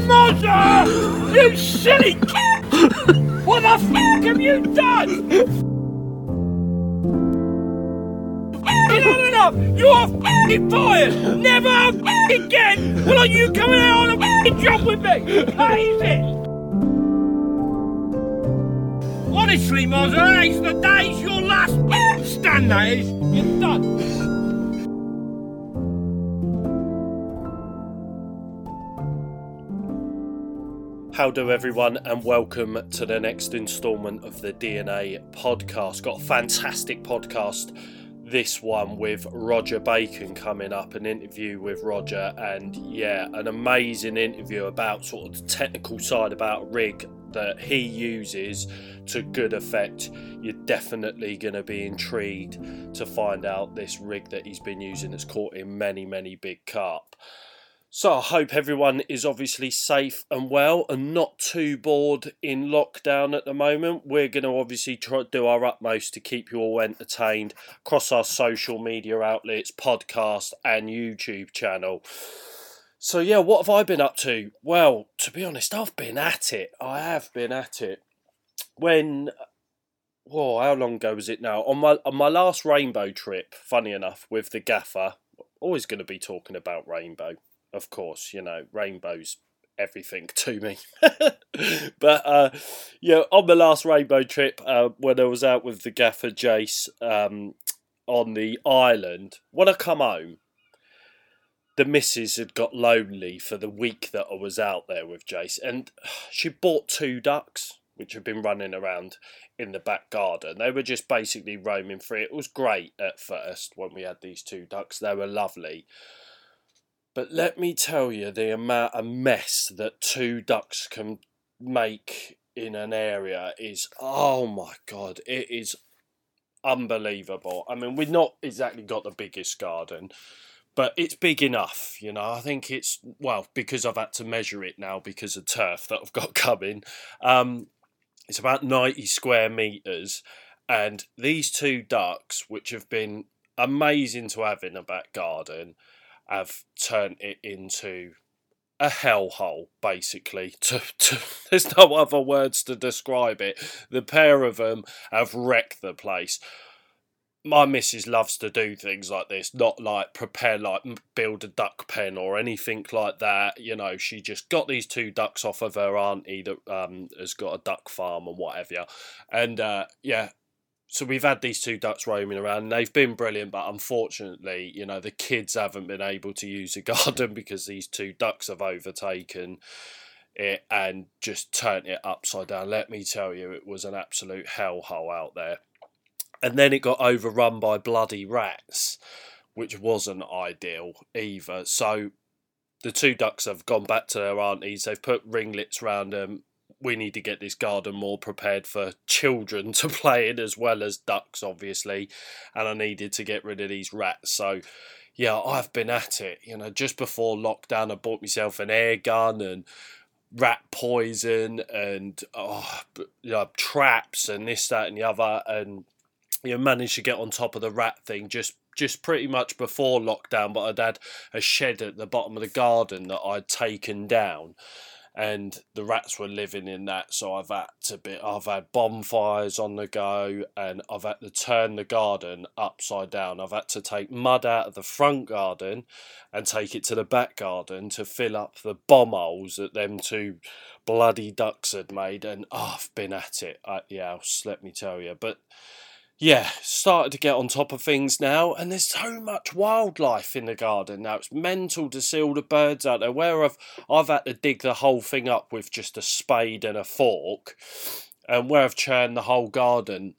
Mozza! Uh, you silly kid! What the fuck have you done? Enough! You're fucking fired! Never fucking again! Will you coming out on a fucking job with me? Hate it! Honestly, Mozza, today's the day's your last stand, that is. You're done. How do everyone, and welcome to the next instalment of the DNA podcast. Got a fantastic podcast. This one with Roger Bacon coming up, an interview with Roger, and yeah, an amazing interview about sort of the technical side about rig that he uses to good effect. You're definitely going to be intrigued to find out this rig that he's been using that's caught in many, many big carp. So I hope everyone is obviously safe and well and not too bored in lockdown at the moment. We're going to obviously try do our utmost to keep you all entertained across our social media outlets, podcast and YouTube channel. So yeah, what have I been up to? Well, to be honest, I've been at it. I have been at it. When whoa, how long ago was it now? On my on my last rainbow trip, funny enough, with the gaffer, always going to be talking about rainbow of course, you know, rainbows everything to me. but uh, yeah, on the last rainbow trip, uh, when I was out with the gaffer Jace um, on the island, when I come home, the missus had got lonely for the week that I was out there with Jace, and she bought two ducks which had been running around in the back garden. They were just basically roaming free. It was great at first when we had these two ducks. They were lovely. But let me tell you the amount of mess that two ducks can make in an area is oh my god, it is unbelievable. I mean, we've not exactly got the biggest garden, but it's big enough, you know. I think it's well because I've had to measure it now because of turf that I've got coming. Um, it's about ninety square meters, and these two ducks, which have been amazing to have in a back garden, have turned it into a hellhole, basically. To, to, there's no other words to describe it. The pair of them have wrecked the place. My missus loves to do things like this, not like prepare, like build a duck pen or anything like that. You know, she just got these two ducks off of her auntie that um, has got a duck farm and whatever. And uh, yeah, so we've had these two ducks roaming around and they've been brilliant but unfortunately you know the kids haven't been able to use the garden because these two ducks have overtaken it and just turned it upside down. Let me tell you it was an absolute hellhole out there. And then it got overrun by bloody rats which wasn't ideal either. So the two ducks have gone back to their aunties. They've put ringlets around them we need to get this garden more prepared for children to play in as well as ducks, obviously. And I needed to get rid of these rats. So, yeah, I've been at it. You know, just before lockdown, I bought myself an air gun and rat poison and oh, you know, traps and this, that, and the other. And you know, managed to get on top of the rat thing just just pretty much before lockdown, but I'd had a shed at the bottom of the garden that I'd taken down and the rats were living in that. So I've had to be, I've had bonfires on the go, and I've had to turn the garden upside down. I've had to take mud out of the front garden and take it to the back garden to fill up the bomb holes that them two bloody ducks had made. And oh, I've been at it at the house, let me tell you. But yeah, started to get on top of things now, and there's so much wildlife in the garden now. It's mental to see all the birds out there. Where I've I've had to dig the whole thing up with just a spade and a fork, and where I've churned the whole garden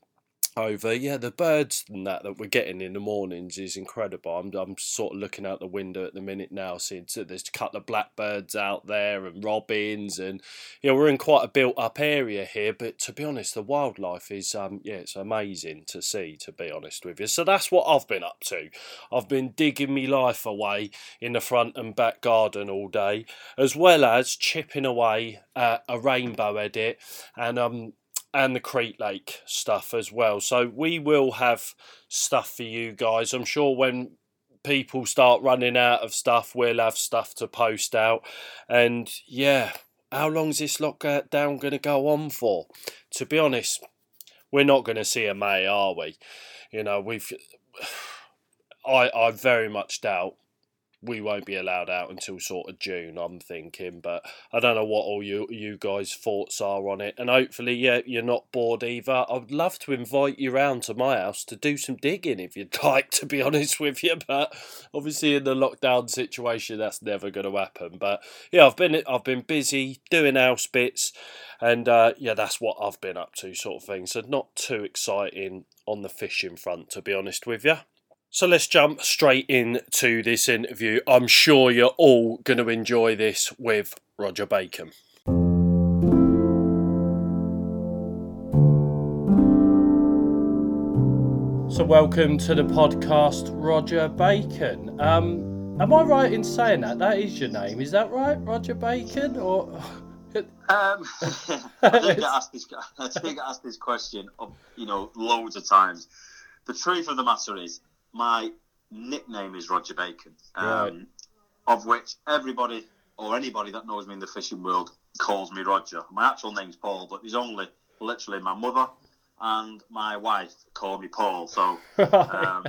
over. Yeah, the birds and that that we're getting in the mornings is incredible. I'm I'm sort of looking out the window at the minute now, seeing so there's a couple of blackbirds out there and robins, and you know we're in quite a built up area here. But to be honest, the wildlife is um yeah it's amazing to see. To be honest with you, so that's what I've been up to. I've been digging me life away in the front and back garden all day, as well as chipping away at a rainbow edit and um and the Crete Lake stuff as well. So we will have stuff for you guys. I'm sure when people start running out of stuff, we'll have stuff to post out. And yeah, how long's this lockdown going to go on for? To be honest, we're not going to see a May, are we? You know, we've. I, I very much doubt we won't be allowed out until sort of June, I'm thinking. But I don't know what all you you guys' thoughts are on it. And hopefully, yeah, you're not bored either. I'd love to invite you round to my house to do some digging if you'd like, to be honest with you. But obviously, in the lockdown situation, that's never going to happen. But yeah, I've been I've been busy doing house bits, and uh, yeah, that's what I've been up to, sort of thing. So not too exciting on the fishing front, to be honest with you. So let's jump straight into this interview. I'm sure you're all going to enjoy this with Roger Bacon. So, welcome to the podcast, Roger Bacon. Um, am I right in saying that? That is your name, is that right, Roger Bacon? Or um, I did get asked this. I did get asked this question, you know, loads of times. The truth of the matter is, my nickname is Roger Bacon, um, right. of which everybody or anybody that knows me in the fishing world calls me Roger. My actual name's Paul, but there's only literally my mother and my wife call me Paul. So um,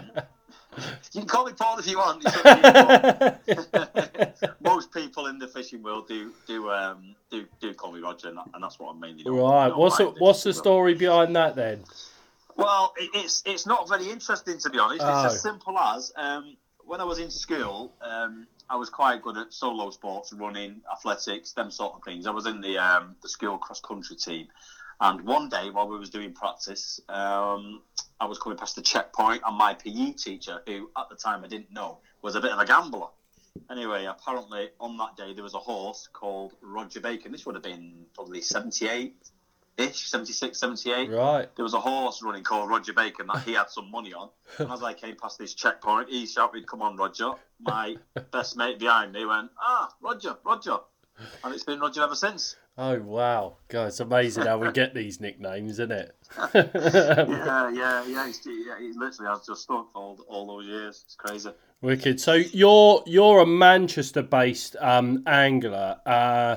you can call me Paul if you want. Most people in the fishing world do do um, do do call me Roger, and, that's what I'm mainly doing. Right. What's the, what's the story behind that then? Well, it's it's not very interesting to be honest. Oh. It's as simple as um, when I was in school, um, I was quite good at solo sports, running, athletics, them sort of things. I was in the um, the school cross country team, and one day while we was doing practice, um, I was coming past the checkpoint, and my PE teacher, who at the time I didn't know, was a bit of a gambler. Anyway, apparently on that day there was a horse called Roger Bacon. This would have been probably 78, ish, 76, 78. Right. There was a horse running called Roger Bacon that he had some money on. And as I came past this checkpoint, he shouted, Come on, Roger. My best mate behind me went, Ah, Roger, Roger. And it's been Roger ever since. Oh, wow. God, it's amazing how we get these nicknames, isn't it? yeah, yeah, yeah. He's, yeah, he literally has just stuck all, all those years. It's crazy. Wicked. So you're you're a Manchester-based um, angler. Uh,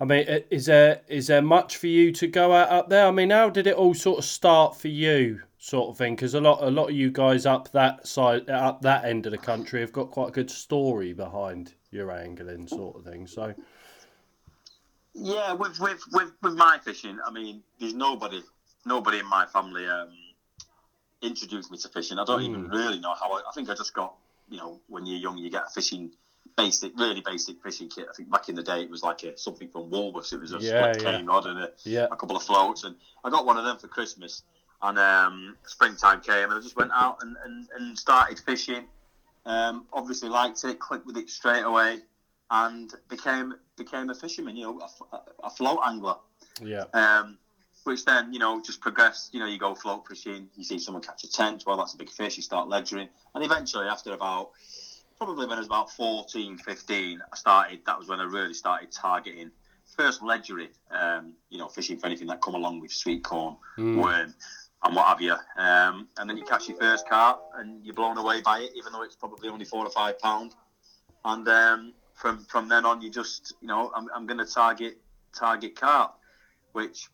I mean, is there is there much for you to go out up there? I mean, how did it all sort of start for you, sort of thing? Because a lot a lot of you guys up that side, up that end of the country, have got quite a good story behind your angling, sort of thing. So, yeah, with with with, with my fishing, I mean, there's nobody nobody in my family um, introduced me to fishing. I don't mm. even hmm. really know how. I, I think I just got you know when you're young, you get a fishing basic, really basic fishing kit. I think back in the day it was like a, something from Woolworths. It was a yeah, split yeah. cane rod and a, yeah. a, couple of floats, and I got one of them for Christmas. And um, springtime came, and I just went out and, and, and started fishing. Um, obviously liked it, clicked with it straight away, and became became a fisherman. You know, a, a float angler. Yeah. Um, which then you know just progressed. You know, you go float fishing, you see someone catch a tench, well that's a big fish, you start ledgering, and eventually after about probably when I was about 14, 15, I started, that was when I really started targeting first ledgery, um, you know, fishing for anything that come along with sweet corn, mm. worm, and what have you. Um, and then you catch your first carp and you're blown away by it, even though it's probably only four or five pound. And um, from from then on, you just, you know, I'm, I'm going to target target carp, which,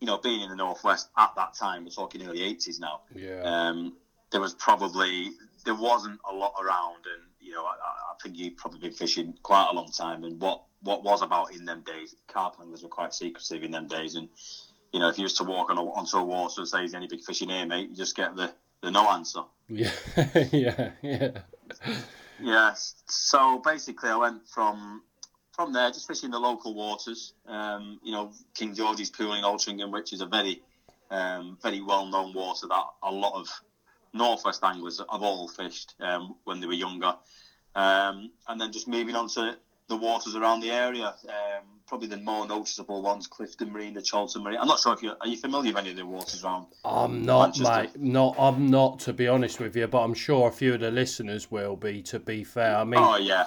you know, being in the northwest at that time, we're talking early 80s now. Yeah. Um, there was probably there wasn't a lot around, and you know, I, I think you've probably been fishing quite a long time. And what what was about in them days, carp anglers were quite secretive in them days, and you know, if you used to walk on a, onto a water and say, "Is any big fish in here, mate?" you just get the the no answer. Yeah, yeah, yeah. Yes. So basically, I went from from there, just fishing the local waters. Um, you know, King George's Pool in Altrincham, which is a very, um, very well known water that a lot of northwest anglers have all fished um, when they were younger, um, and then just moving on to the waters around the area. Um, probably the more noticeable ones: Clifton Marina, Chorlton Marina. I'm not sure if you are you familiar with any of the waters around. I'm not, Manchester? mate. Not I'm not to be honest with you, but I'm sure a few of the listeners will be. To be fair, I mean. Oh yeah,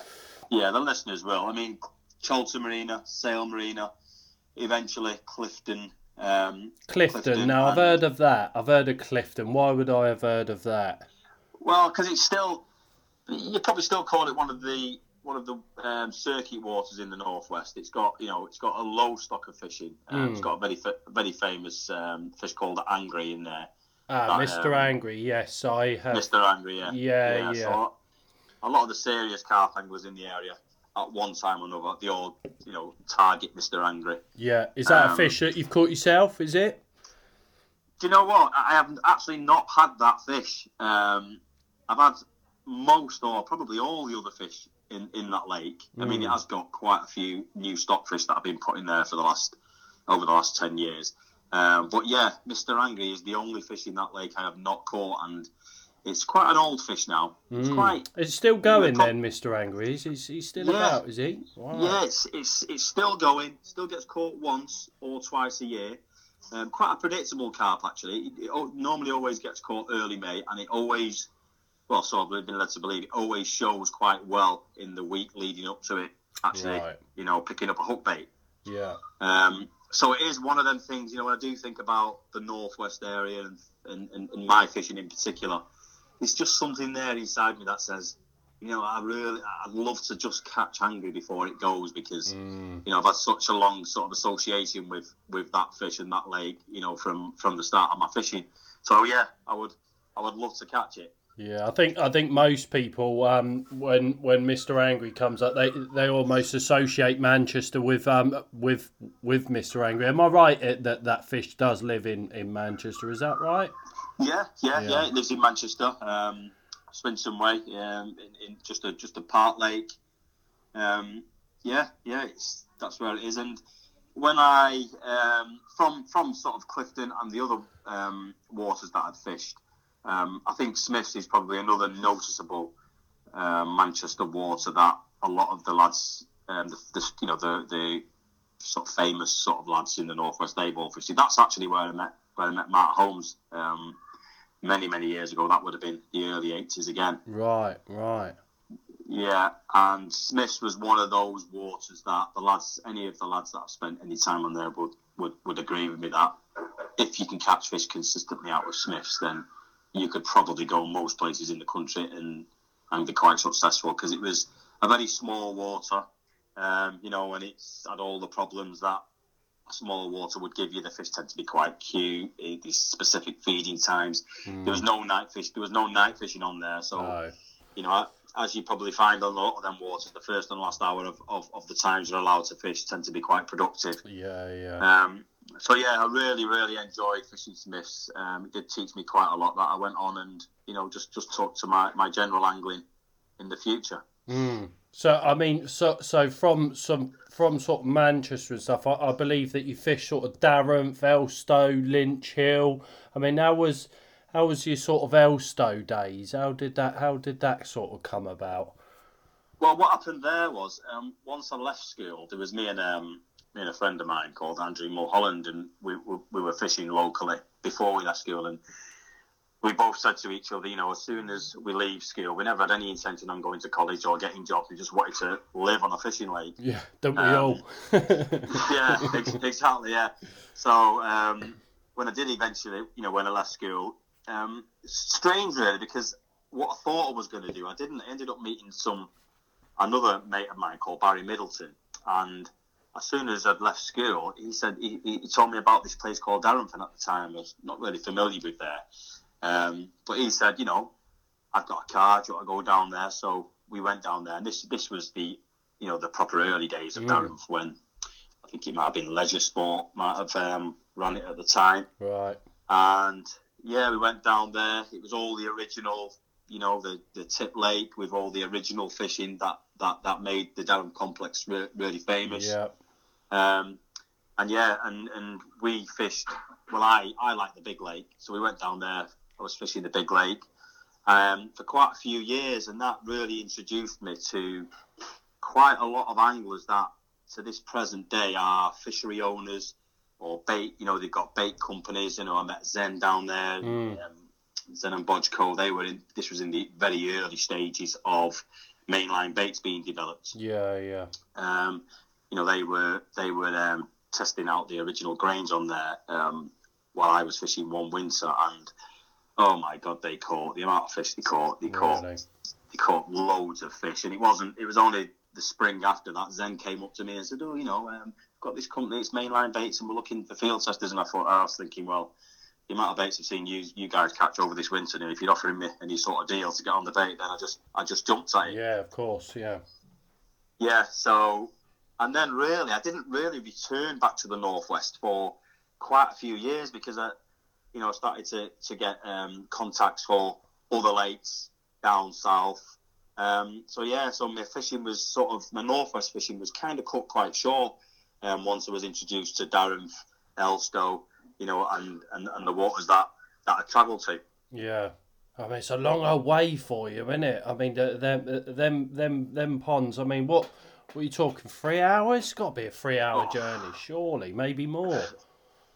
yeah, the listeners will. I mean, Chorlton Marina, Sale Marina, eventually Clifton. Um, Clifton. Clifton. Now I've heard of that. I've heard of Clifton. Why would I have heard of that? Well, because it's still you probably still call it one of the one of the um, circuit waters in the northwest. It's got you know it's got a low stock of fishing. Um, It's got a very fa- very famous um, fish called angry in there. Ah, That, Mr. um, Angry. Yes, I have. Mr. Angry, yeah. Yeah, yeah. So a lot of the serious carp anglers in the area at one time or another, they all, you know, target Mr. Angry. Yeah, is that a Um, fish that you've caught yourself? Is it? Do you know what? I have actually not had that fish. Um, I've had most or probably all the other fish in, in that lake. I mean, it has got quite a few new stock fish that have been put in there for the last over the last ten years. Um, but yeah, Mr. Angry is the only fish in that lake I have not caught, and it's quite an old fish now. It's quite Is it still going prob- then, Mr. Angry? Is he, he's still Yeah. about? Is he? Wow. Yeah, it's, it's it's still going. Still gets caught once or twice a year. Um, quite a predictable carp actually. It, it al- normally always gets caught early May, and it always, well, so I've been led to believe, it always shows quite well in the week leading up to it. Actually, Right. you know, picking up a hook bait. Yeah. Um, so it is one of them things, you know, when I do think about the northwest area and, and, and, and my fishing in particular, it's just something there inside me that says, you know, I really, I'd love to just catch angry before it goes because, Mm. you know, I've had such a long sort of association with, with that fish and that lake, you know, from, from the start of my fishing. So yeah, I would, I would love to catch it. Yeah, I think I think most people um, when when Mr. Angry comes up, they they almost associate Manchester with um with with Mr. Angry. Am I right that that fish does live in, in Manchester? Is that right? Yeah, yeah, Yeah. yeah. It lives in Manchester, um, Swinson Way, um, in, in just a just a park lake. Um, yeah, yeah, it's that's where it is. And when I um, from from sort of Clifton and the other um, waters that I'd fished, um, I think Smiths is probably another noticeable um, Manchester water that a lot of the lads, um, the, the you know the the sort of famous sort of lads in the northwest they've all fished. That's actually where I met where I met Matt Holmes um, many many years ago. That would have been the early eighties again. Right, right. Yeah, and Smiths was one of those waters that the lads, any of the lads that have spent any time on there would, would, would agree with me that if you can catch fish consistently out of Smiths, then you could probably go most places in the country and, and be quite successful because it was a very small water, um, you know, and it's had all the problems that a smaller water would give you. The fish tend to be quite cute, these specific feeding times. There was no night fish, there was no night fishing on there, so No. you know, as you probably find on a lot of them waters, the first and last hour of, of, of the times you're allowed to fish tend to be quite productive. Yeah, yeah. Um, so yeah, I really, really enjoyed fishing Smiths. Um, it did teach me quite a lot that I went on and you know just just took to my, my general angling in the future. Mm. So I mean, so so from some from sort of Manchester and stuff, I, I believe that you fish sort of Darenth, Elstow, Lynch Hill. I mean, how was how was your sort of Elstow days? How did that how did that sort of come about? Well, what happened there was um, once I left school, there was me and um, me and a friend of mine called Andrew Mulholland, and we, we, we were fishing locally before we left school, and we both said to each other, you know, as soon as we leave school, we never had any intention on going to college or getting jobs. We just wanted to live on a fishing lake. Yeah, don't we Um, all? yeah, ex- exactly. Yeah. So um, when I did eventually, you know, when I left school, um, strange really because what I thought I was going to do, I didn't. I ended up meeting some another mate of mine called Barry Middleton, and as soon as I'd left school, he said he, he told me about this place called Darrenford at the time. I was not really familiar with there, um, but he said, you know, I've got a car. Do you want to go down there? So we went down there, and this this was the you know the proper early days of Mm. When I think it might have been Leisure Sport might have um, ran it at the time, right. and yeah, we went down there. It was all the original, you know, the the tip lake with all the original fishing that that that made the Darenth complex re- really famous. Yeah. Um, and yeah, and, and we fished. Well, I, I like the big lake, so we went down there. I was fishing the big lake um, for quite a few years, and that really introduced me to quite a lot of anglers that, to this present day, are fishery owners or bait. You know, they've got bait companies. You know, I met Zen down there. Mm. Um, Zen and Bojko. They were in. This was in the very early stages of mainline baits being developed Yeah, yeah. um, you know, they were they were um, testing out the original Grange on there um, while I was fishing one winter, and oh my god, they caught the amount of fish they caught. They caught Really. they caught loads of fish, and it wasn't. It was only the spring after that. Zen came up to me and said, "Oh, you know, um, got this company, it's mainline baits, and we're looking for field testers." And I thought, I was thinking, well, the amount of baits I've seen you you guys catch over this winter, and if you're offering me any sort of deal to get on the bait, then I just I just jumped at it. Yeah, of course. Yeah. Yeah. So, and then really, I didn't really return back to the northwest for quite a few years because I, you know, I started to to get um, contacts for other lakes down south. Um, so yeah, so my fishing was sort of my northwest fishing was kind of cut quite short. Um, once I was introduced to Darenth, Elstow, you know, and, and, and the waters that that I travelled to. Yeah. I mean, it's a long old way for you, isn't it? I mean, them, them, them, them ponds. I mean, what, what are you talking? Three hours? It's got to be a three-hour Oh. journey, surely, maybe more.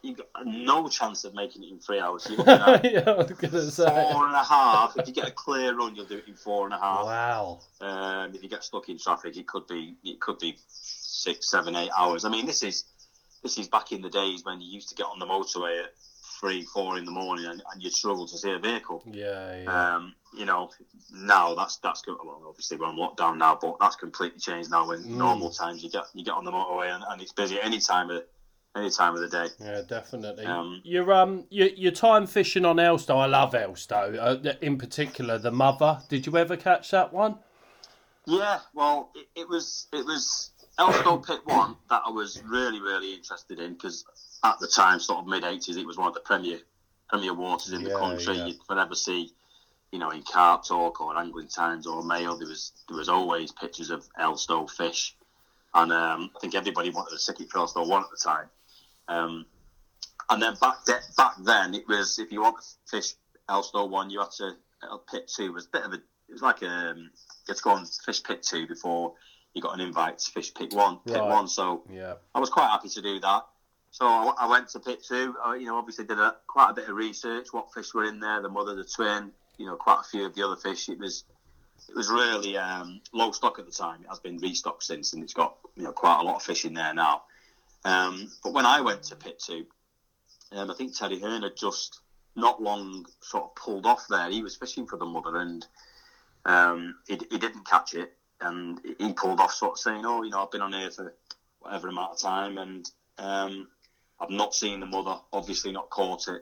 You got no chance of making it in three hours. You're looking at yeah, I was gonna say. four and a half. If you get a clear run, you'll do it in four and a half. Wow. Um, if you get stuck in traffic, it could be it could be six, seven, eight hours. I mean, this is this is back in the days when you used to get on the motorway at three, four in the morning, and, and you'd struggle to see a vehicle. Yeah, yeah. Um, you know, now that's that's go- well, obviously we're on lockdown now, but that's completely changed now. In Mm. normal times, you get you get on the motorway and, and it's busy any time of any time of the day. Yeah, definitely. Um, your um, your, your time fishing on Elstow. I love Elstow. Uh, in particular, the mother. Did you ever catch that one? Yeah, well, it, it was it was Elstow Pit One that I was really really interested in because at the time, sort of mid '80s, it was one of the premier premier waters in the Yeah, country. yeah. You'd never see, you know, in Carp Talk or Angling Times or Mail, there was there was always pictures of Elstow fish, and um, I think everybody wanted a ticket for Elstow One at the time. Um, and then back de- back then, it was if you want to fish Elstow One, you had to uh, Pit Two was a bit of a it was like um, you had to go and fish Pit Two before you got an invite to fish Pit One. Pit Right. One, so Yeah. I was quite happy to do that. So I, I went to pit two. I, you know, obviously did a, quite a bit of research. What fish were in there? The mother, the twin. You know, quite a few of the other fish. It was, it was really um, low stock at the time. It has been restocked since, and it's got you know quite a lot of fish in there now. Um, but when I went to pit two, um, I think Terry Hearn had just not long sort of pulled off there. He was fishing for the mother, and um, he, he didn't catch it, and he pulled off, sort of saying, "Oh, you know, I've been on here for whatever amount of time, and um, I've not seen the mother. Obviously, not caught it.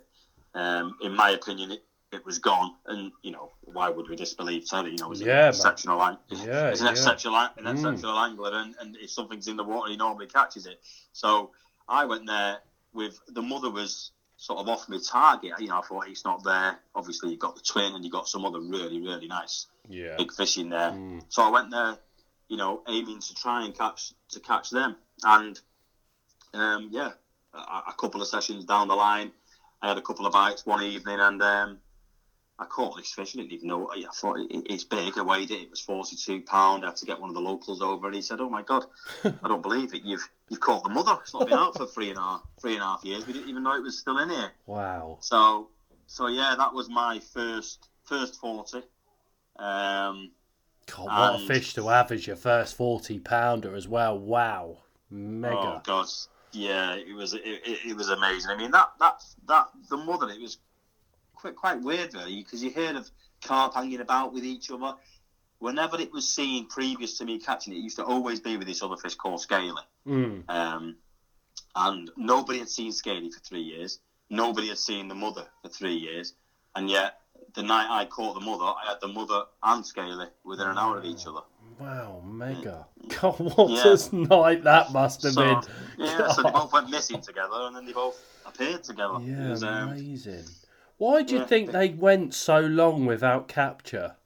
Um, in my opinion, it, it was gone. And you know, why would we disbelieve Terry? You know, he's Yeah, an man. exceptional, ang- Yeah, he's an yeah. exceptional, an Mm. exceptional angler, and, and if something's in the water, he normally catches it. So I went there with the mother was sort of off my target. You know, I thought it's not there. Obviously, you got the twin, and you got some other really, really nice Yeah. big fish in there. Mm. So I went there, you know, aiming to try and catch to catch them. And um, yeah, a, a couple of sessions down the line, I had a couple of bites one evening, and um, I caught this fish. I didn't even know. I thought it, it's big. I weighed it. It was forty-two pound. I had to get one of the locals over, and he said, "Oh my god, I don't believe it. You've you've caught the mother. It's not been out for three and a half three and a half years. We didn't even know it was still in here." Wow. So, so yeah, that was my first first forty. Um, God, what a fish to have as your first forty pounder as well. Wow. Mega. Oh god, yeah, it was it, it, it was amazing. I mean that that that the mother it was quite quite weird really because you heard of carp hanging about with each other. Whenever it was seen previous to me catching it, it used to always be with this other fish called scaly. Mm. Um, and nobody had seen Scaly for three years. Nobody had seen the mother for three years. And yet, the night I caught the mother, I had the mother and Scaly within an hour of each other. Wow, mega. God, what Yeah. a night that must have So, been. yeah, so they both went missing together and then they both appeared together. It Yeah, was, um, amazing. Why do you think they went so long without capture?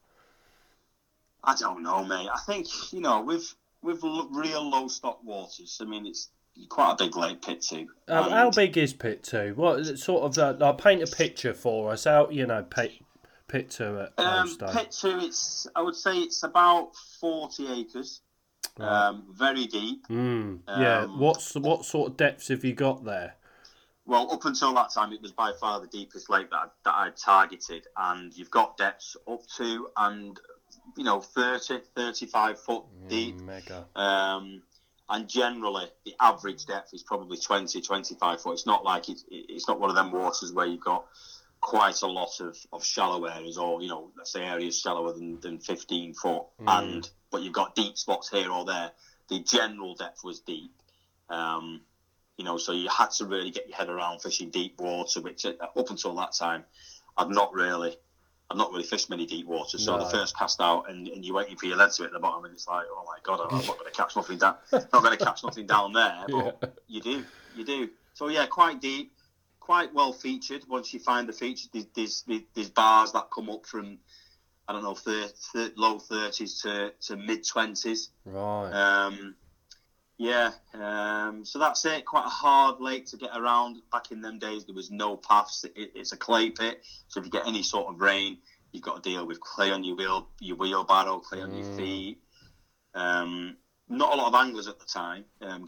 I don't know, mate. I think, you know, with with l- real low stock waters, I mean, it's quite a big lake pit too. Um, how big is Pit Two? What is it sort of? Uh, paint a picture for us. Out, you know, Pit Pit Two at Um, pit two, it's I would say it's about forty acres, Right. um, very deep. Mm, yeah. What's what sort of depths have you got there? Well, up until that time, it was by far the deepest lake that I, that I targeted, and you've got depths up to and you know 30, 35 foot deep. Mm, mega. Um, and generally, the average depth is probably 20, 25 foot. It's not like it's, it's not one of them waters where you've got quite a lot of, of shallow areas, or you know, let's say areas shallower than, than 15 foot, and but you've got deep spots here or there. The general depth was deep, um, you know, so you had to really get your head around fishing deep water, which uh, up until that time, I'd not really. I've not really fished many deep waters, so No. the first cast out, and, and you're waiting for your lead to hit the bottom, and it's like, oh my god, I'm not going to catch nothing down, not going to catch nothing down there. But Yeah. you do, you do. So yeah, quite deep, quite well featured. Once you find the feature, there's, there's, there's bars that come up from I don't know, thir thir low thirties to, to mid twenties. Right. Um, yeah, um, so that's it. Quite a hard lake to get around. Back in them days, there was no paths. It, it's a clay pit, so if you get any sort of rain, you've got to deal with clay on your wheel, your wheelbarrow, clay on your Mm. feet. Um, not a lot of anglers at the time,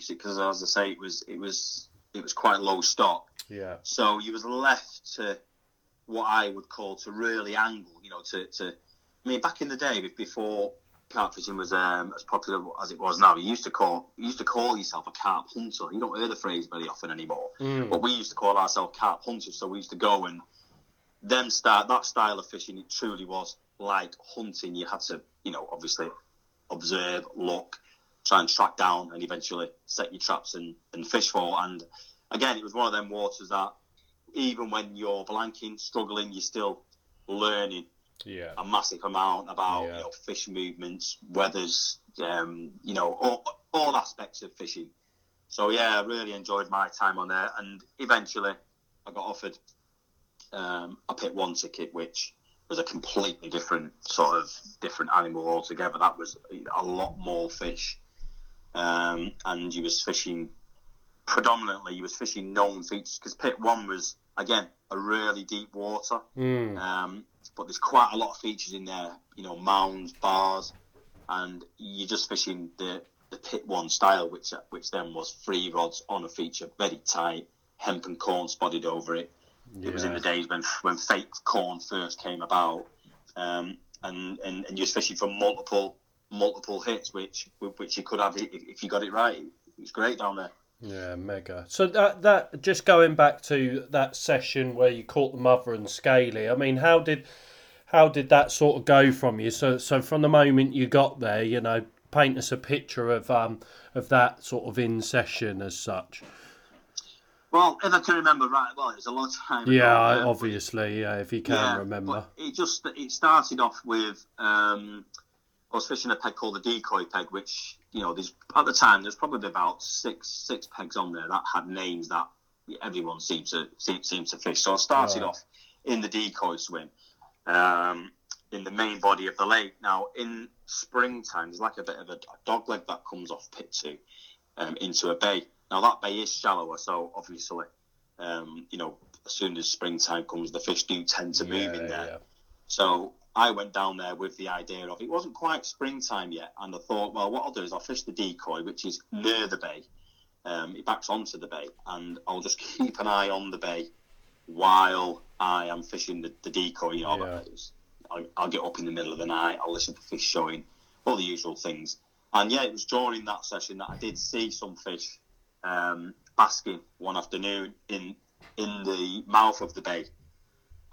because as I say, it was it was it was quite low stock. yeah. So you was left to what I would call to really angle, you know, to, to I mean, back in the day, before carp fishing was um, as popular as it was now, you used to call you used to call yourself a carp hunter. You don't hear the phrase very often anymore. Mm. But we used to call ourselves carp hunters, so we used to go and then start that style of fishing. It truly was like hunting. You had to, you know, obviously observe, look, try and track down, and eventually set your traps and, and fish for. And again, it was one of them waters that even when you're blanking, struggling, you're still learning Yeah. a massive amount about Yeah. you know fish movements, weathers, um, you know all, all aspects of fishing. So yeah, I really enjoyed my time on there, and eventually I got offered um, a pit one ticket, which was a completely different sort of different animal altogether. That was a lot more fish, um, and you was fishing predominantly. You was fishing known features because pit one was again a really deep water. Mm. Um, but there's quite a lot of features in there, you know, mounds, bars, and you're just fishing the, the pit one style, which which then was three rods on a feature, very tight, hemp and corn spotted over it. It was in the days when when fake corn first came about, um, and, and and you're fishing for multiple multiple hits, which which you could have if, if you got it right. It was great down there. Yeah, mega. So that that just going back to that session where you caught the mother and scaly. I mean, how did how did that sort of go from you? So so from the moment you got there, you know, paint us a picture of um of that sort of in session as such. Well, if I can remember right, well, it was a long time. ago, Yeah, um, obviously, yeah, if you can remember. But it just it started off with um, I was fishing a peg called the decoy peg, which you know there's at the time there's probably about six six pegs on there that had names that everyone seemed to seemed, seemed to fish. So I started Right. off in the decoy swim. Um, in the main body of the lake. Now, in springtime, there's like a bit of a, a dog leg that comes off pit two um, into a bay. Now, that bay is shallower, so obviously, um, you know, as soon as springtime comes, the fish do tend to move in there. yeah. So I went down there with the idea of it wasn't quite springtime yet, and I thought, well, what I'll do is I'll fish the decoy, which is near the bay. Um, it backs onto the bay, and I'll just keep an eye on the bay while I am fishing the, the decoy. You know, Yeah. I'll, I'll get up in the middle of the night, I'll listen to fish showing, all the usual things. And yeah, it was during that session that I did see some fish um, basking one afternoon in in the mouth of the bay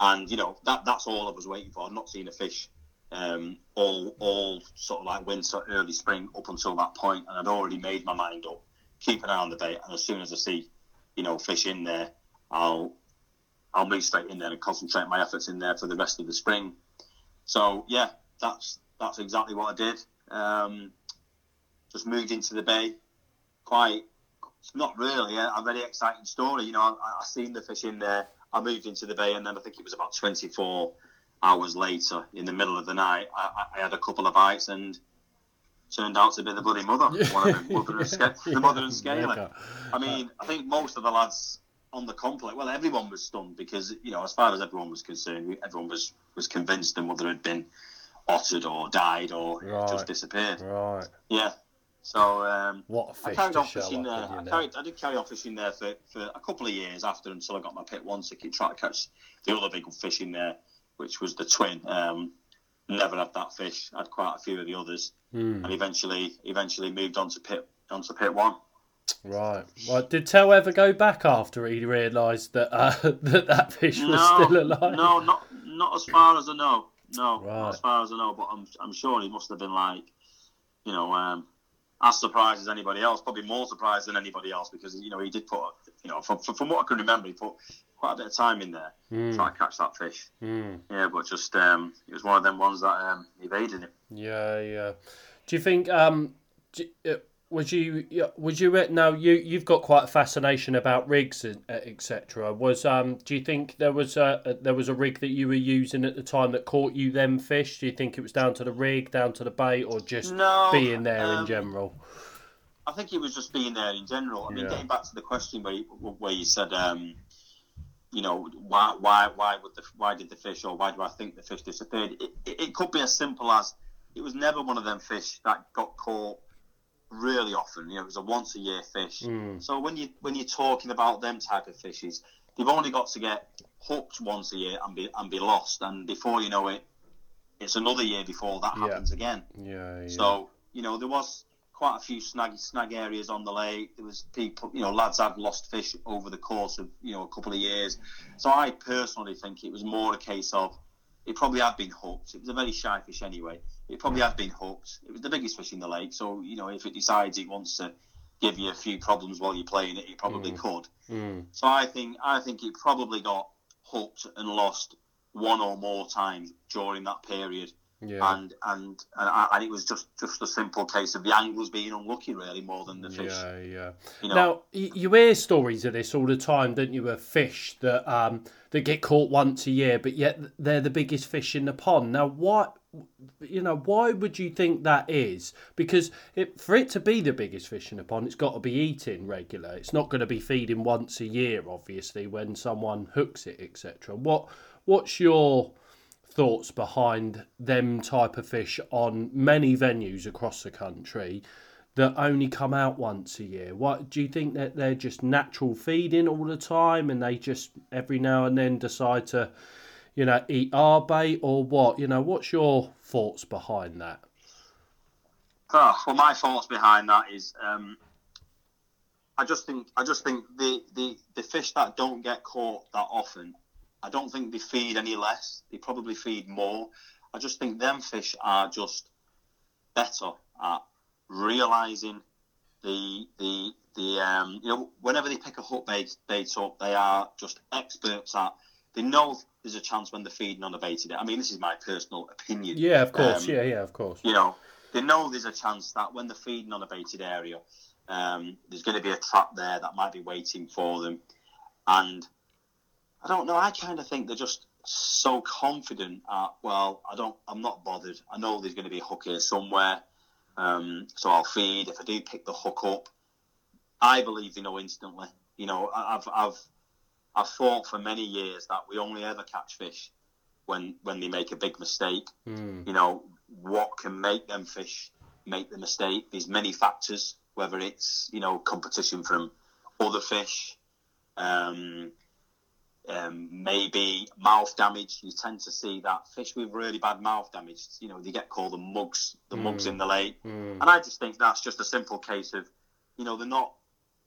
and you know that that's all I was waiting for. I'd not seen a fish um, all all sort of like winter, early spring up until that point, and I'd already made my mind up. Keep an eye on the bait, and as soon as I see, you know, fish in there, I'll I'll move straight in there and concentrate my efforts in there for the rest of the spring. So yeah, that's that's exactly what I did. Um, just moved into the bay, quite. Not really a, a very exciting story, you know. I, I seen the fish in there. I moved into the bay, and then I think it was about 24 hours later, in the middle of the night, I, I- had a couple of bites and turned out to be the bloody mother, one of the mother and, sca- the mother and scaly. mega. I mean, I think most of the lads on the complex, well, everyone was stunned because you know, as far as everyone was concerned, everyone was was convinced the mother had been ottered or died or Right. just disappeared. Right. Yeah. So um, What a I fish I carried on fishing there. I, carried, I did carry on fishing there for, for a couple of years after until I got my pit one ticket, trying to catch the other big fish in there, which was the twin. Um, never had that fish. had quite a few of the others, Hmm. and eventually eventually moved on to pit onto pit one. Right. Right. Did Tel ever go back after he realised that uh, that that fish was no, still alive? no, not not as far as I know. No, Right. not as far as I know. But I'm I'm sure he must have been like, you know, um, as surprised as anybody else. Probably more surprised than anybody else because you know he did put, you know, from, from what I can remember, he put quite a bit of time in there Mm, trying to catch that fish. mm. Yeah, but just um, it was one of them ones that um, evaded him. Yeah, yeah. Do you think um, d- uh, was you yeah, was you now you you've got quite a fascination about rigs and etc. Was um do you think there was a there was a rig that you were using at the time that caught you them fish? Do you think it was down to the rig, down to the bait, or just No, being there in um, general? I think it was just being there in general. I mean, Yeah. getting back to the question where you, where you said, um, you know, why why why would the why did the fish or why do I think the fish disappeared? It, it, it could be as simple as it was never one of them fish that got caught really often. You know, it was a once a year fish. Mm, So when you when you're talking about them type of fishes, they've only got to get hooked once a year and be and be lost, and before you know it, it's another year before that Yeah. happens again. yeah, yeah. So you know there was quite a few snag snag areas on the lake. There was people, you know, lads had lost fish over the course of you know a couple of years. So I personally think it was more a case of it probably had been hooked. It was a very shy fish anyway. It probably had been hooked. It was the biggest fish in the lake. So you know if it decides it wants to give you a few problems while you're playing it, it probably could. Mm, So I think I think it probably got hooked and lost one or more times during that period yeah. and and and, I, and it was just just a simple case of the anglers being unlucky, really, more than the fish. Yeah, yeah. You know, Now you hear stories of this all the time, don't you? Of fish that um that get caught once a year, but yet they're the biggest fish in the pond. Now, what you know, why would you think that is? Because it, for it to be the biggest fish in the pond, it's got to be eating regular. It's not going to be feeding once a year, obviously, when someone hooks it, etc. What what's your thoughts behind them type of fish on many venues across the country that only come out once a year? What do you think that they're just natural feeding all the time, and they just every now and then decide to, you know, eat our bait or what? You know, what's your thoughts behind that? Ah, well, my thoughts behind that is, um, I just think I just think the, the the fish that don't get caught that often, I don't think they feed any less. They probably feed more. I just think them fish are just better at realizing the the the um you know whenever they pick a hook bait bait up, they are just experts at. They know there's a chance when they're feeding on a baited. I mean, this is my personal opinion. Yeah, of course. Um, yeah, yeah, of course. you know, they know there's a chance that when they're feeding on a baited area, um, there's going to be a trap there that might be waiting for them. And I don't know. I kind of think they're just so confident at, well, I don't, I'm not bothered. I know there's going to be a hook here somewhere. Um, so I'll feed. If I do pick the hook up, I believe they know instantly. You know, I've, I've, I've thought for many years that we only ever catch fish when, when they make a big mistake Mm, you know, what can make them fish make the mistake. There's many factors, whether it's, you know, competition from other fish, um, um, maybe mouth damage. You tend to see that fish with really bad mouth damage, you know, they get called the mugs, the mugs in the lake. mm, And I just think that's just a simple case of, you know, they're not.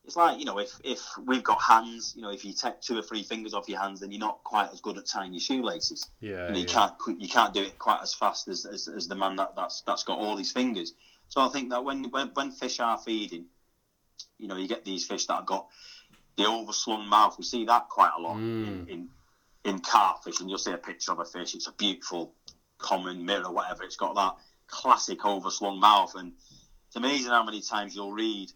It's like you know, if if we've got hands, you know, if you take two or three fingers off your hands, then you're not quite as good at tying your shoelaces. yeah, You, know, you yeah. can't you can't do it quite as fast as, as, as the man that, that's that's got all these fingers. So I think that when, when when fish are feeding, you know, you get these fish that have got the overslung mouth. We see that quite a lot Mm. in, in in carfish, and you'll see a picture of a fish. It's a beautiful common mirror, whatever. It's got that classic overslung mouth, and it's amazing how many times you'll read.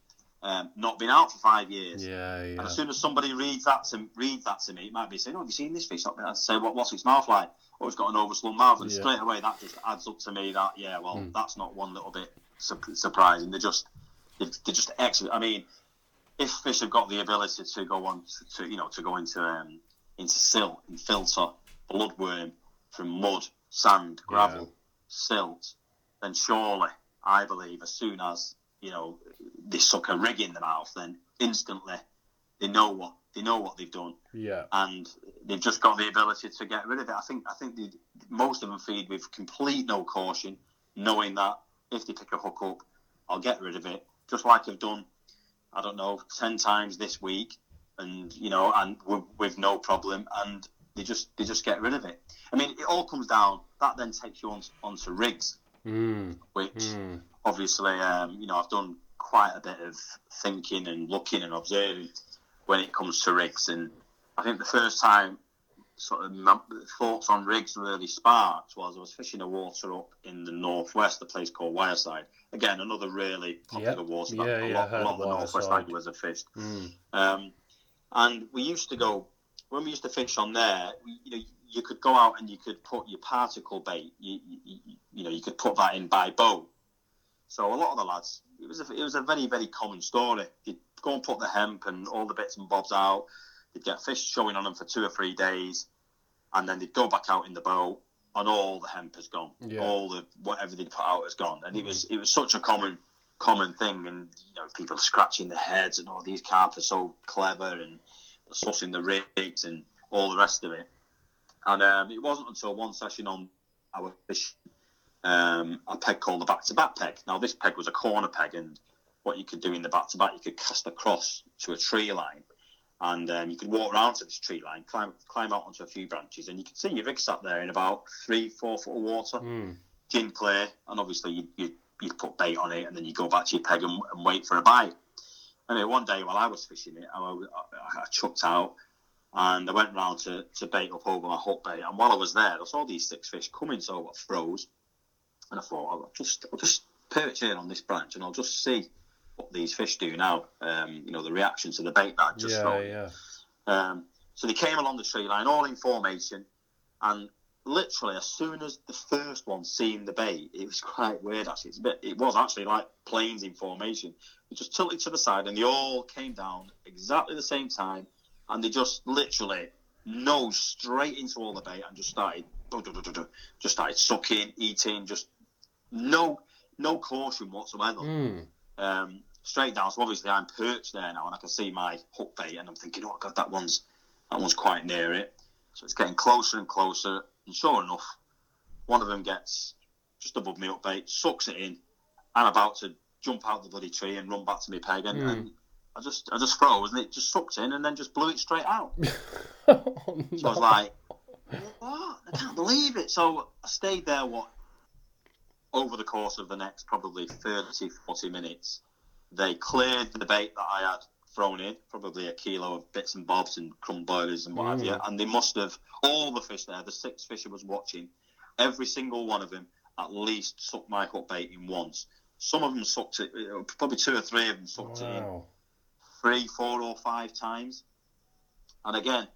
Um, not been out for five years. Yeah, And yeah. as soon as somebody reads that to reads that to me, it might be saying, "Oh, have you seen this fish?" I say, "What? What's its mouth like?" Oh, it's got an overslung mouth, and Yeah. straight away that just adds up to me that yeah, well, Mm. that's not one little bit su- surprising. They're just they're just excellent. I mean, if fish have got the ability to go on to, to you know to go into um, into silt and filter bloodworm from mud, sand, gravel, Yeah. silt, then surely I believe as soon as you know they suck a rig in the mouth, then instantly they know what they know what they've done, Yeah. and they've just got the ability to get rid of it. I think I think they, most of them feed with complete no caution, knowing that if they pick a hook up, I'll get rid of it, just like I've done I don't know, ten times this week, and you know, and with, with no problem, and they just they just get rid of it. I mean, it all comes down. That then takes you on onto rigs, Mm. which Mm. obviously, um, you know, I've done quite a bit of thinking and looking and observing when it comes to rigs. And I think the first time sort of thoughts on rigs really sparked was I was fishing a water up in the northwest, a place called Wyreside. Again, another really popular Yep. water Yeah, that a yeah, lot, a lot of the northwest anglers have fished. Mm. Um, and we used to go when we used to fish on there. We, you know, you could go out and you could put your particle bait. You, you, you, you know, you could put that in by boat. So a lot of the lads, it was a, it was a very very common story. You'd go and put the hemp and all the bits and bobs out. They'd get fish showing on them for two or three days, and then they'd go back out in the boat, and all the hemp has gone. Yeah. All the whatever they put out has gone, and it was it was such a common common thing, and you know people scratching their heads and all these carp are so clever and sussing the rigs and all the rest of it. And um, it wasn't until one session on our fish, um, a peg called the back to back peg. Now this peg was a corner peg, and what you could do in the back to back, you could cast across to a tree line, and um, you could walk around to this tree line, climb climb out onto a few branches, and you could see your rig sat there in about three four foot of water Mm. gin clear, and obviously you you you put bait on it, and then you go back to your peg and, and wait for a bite. Anyway, one day while I was fishing it, I, I, I chucked out, and I went round to, to bait up over my hook bait. And while I was there, I saw these six fish coming, so I froze, and I thought I'll just I'll just perch here on this branch, and I'll just see what these fish do now. Um, you know, the reaction to the bait that I just Yeah, thrown. yeah. Um, so they came along the tree line, all in formation, and literally as soon as the first one seen the bait, it was quite weird actually. It's a bit, it was actually like planes in formation. They just tilted to the side, and they all came down exactly the same time, and they just literally nosed straight into all the bait and just started, just started sucking, eating, just no, no caution whatsoever Mm. Um, straight down. So obviously I'm perched there now, and I can see my hook bait, and I'm thinking, oh god, that one's that one's quite near it. So it's getting closer and closer, and sure enough, one of them gets just above me hook bait, sucks it in. I'm about to jump out the bloody tree and run back to my peg, and, Hmm. and I just I just froze, and it just sucked in, and then just blew it straight out. oh, So I was like, what? I can't believe it. So I stayed there, what, over the course of the next probably 30, 40 minutes, they cleared the bait that I had thrown in, probably a kilo of bits and bobs and crumb boilies and what have you. Mm. And they must have, all the fish there, the six fish I was watching, every single one of them at least sucked my hook bait in once. Some of them sucked it, probably two or three of them sucked it in three, four, or five times. And again,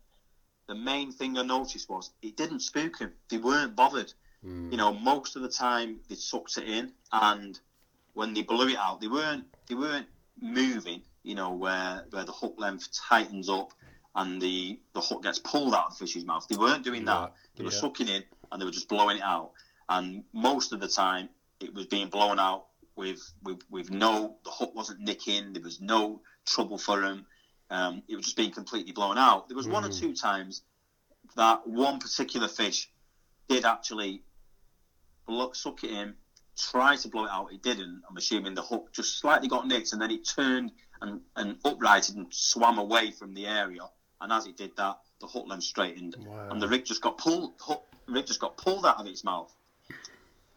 the main thing I noticed was it didn't spook them. They weren't bothered. Mm. You know, most of the time they sucked it in, and when they blew it out, they weren't they weren't moving. You know, where where the hook length tightens up and the the hook gets pulled out of the fish's mouth. They weren't doing that. They were yeah. sucking in and they were just blowing it out. And most of the time, it was being blown out with with, with no the hook wasn't nicking. There was no trouble for them. Um, it was just being completely blown out. There was one or Mhm. two times that one particular fish did actually suck it in, try to blow it out. It didn't. I'm assuming the hook just slightly got nicked, and then it turned and, and uprighted and swam away from the area. And as it did that, the hook length straightened, Wow. and the rig just got pulled. Hook, rig just got pulled out of its mouth.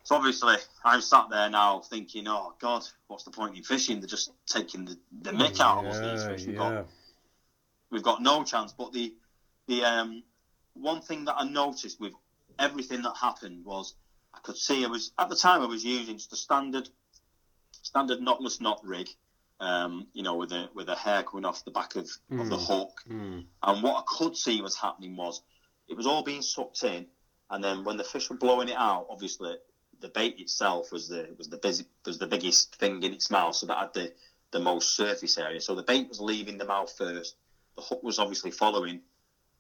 So obviously, I'm sat there now thinking, "Oh God, what's the point in fishing? They're just taking the, the mick out of us. These fish. We've yeah. got we've got no chance. But the the um, one thing that I noticed with everything that happened was I could see I was at the time I was using just a standard standard knotless knot rig, um, you know, with a with a hair coming off the back of, of the Mm. hook. Mm. And what I could see was happening was it was all being sucked in, and then when the fish were blowing it out, obviously the bait itself was the was the busy, was the biggest thing in its mouth, so that had the the most surface area. So the bait was leaving the mouth first. The hook was obviously following,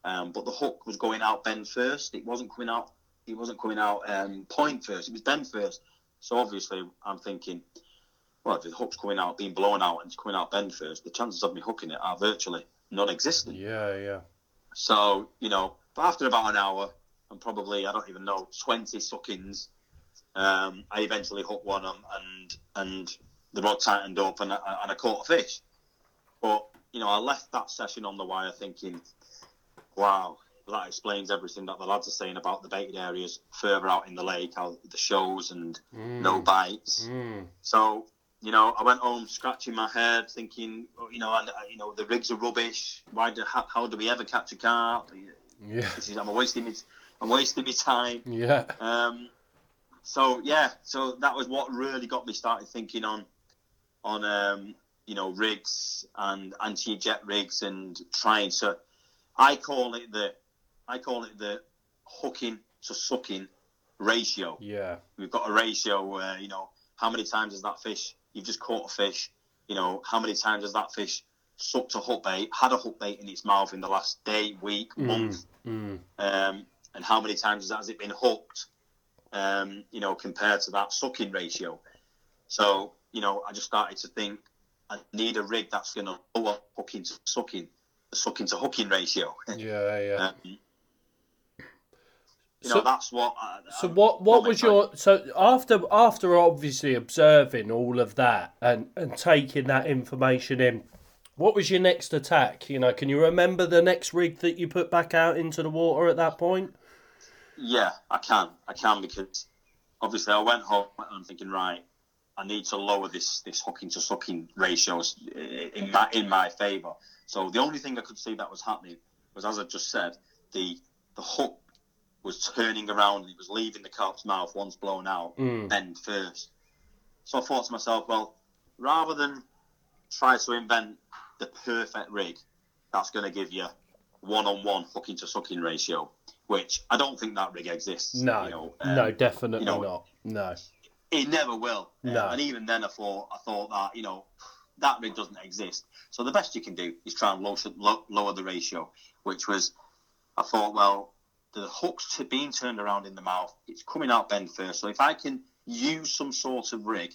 um, but the hook was going out bend first. It wasn't coming out. It wasn't coming out um, point first. It was bend first. So obviously, I'm thinking, well, if the hook's coming out, being blown out, and it's coming out bend first, the chances of me hooking it are virtually non-existent. Yeah, yeah. So, you know, but after about an hour and probably, I don't even know, 20 suckings, um, I eventually hooked one on and and the rod tightened up and I, and I caught a fish. But you know, I left that session on the wire thinking, wow, that explains everything that the lads are saying about the baited areas further out in the lake, how the shows and no bites. Mm. So you know, I went home scratching my head, thinking, oh, you know, and uh, you know, the rigs are rubbish. Why do how, how do we ever catch a carp? Yeah. This is, I'm wasting my, I'm wasting my time. Yeah. Um, so yeah, so that was what really got me started thinking on, on um, you know, rigs and anti-eject rigs and trying to, I call it the, I call it the hooking to sucking ratio. Yeah. We've got a ratio where you know how many times has that fish you've just caught a fish, you know how many times has that fish sucked a hook bait, had a hook bait in its mouth in the last day, week, month, Mm. um, and how many times has it been hooked, um, you know, compared to that sucking ratio. So, you know, I just started to think I need a rig that's going to lower hooking to sucking, the sucking to hooking ratio. Yeah. Yeah. um, you So- that's what. I, So what what was your so after after obviously observing all of that and and taking that information in, what was your next attack? You know, can you remember the next rig that you put back out into the water at that point? Yeah, I can. I can because obviously I went home and I'm thinking, right, I need to lower this this hooking to sucking ratios in my in my favour. So the only thing I could see that was happening was, as I just said, the the hook was turning around and it was leaving the carp's mouth once blown out, Mm. end first. So I thought to myself, well, rather than try to invent the perfect rig that's going to give you one-on-one hooking to sucking ratio, which I don't think that rig exists. No, you know, um, no, definitely you know, not. No. it never will. Uh, No. and even then, I thought I thought that you know that rig doesn't exist. So the best you can do is try and lower, lo- lower the ratio, which was I thought, well, the hook's t- being turned around in the mouth. It's coming out bend first. So if I can use some sort of rig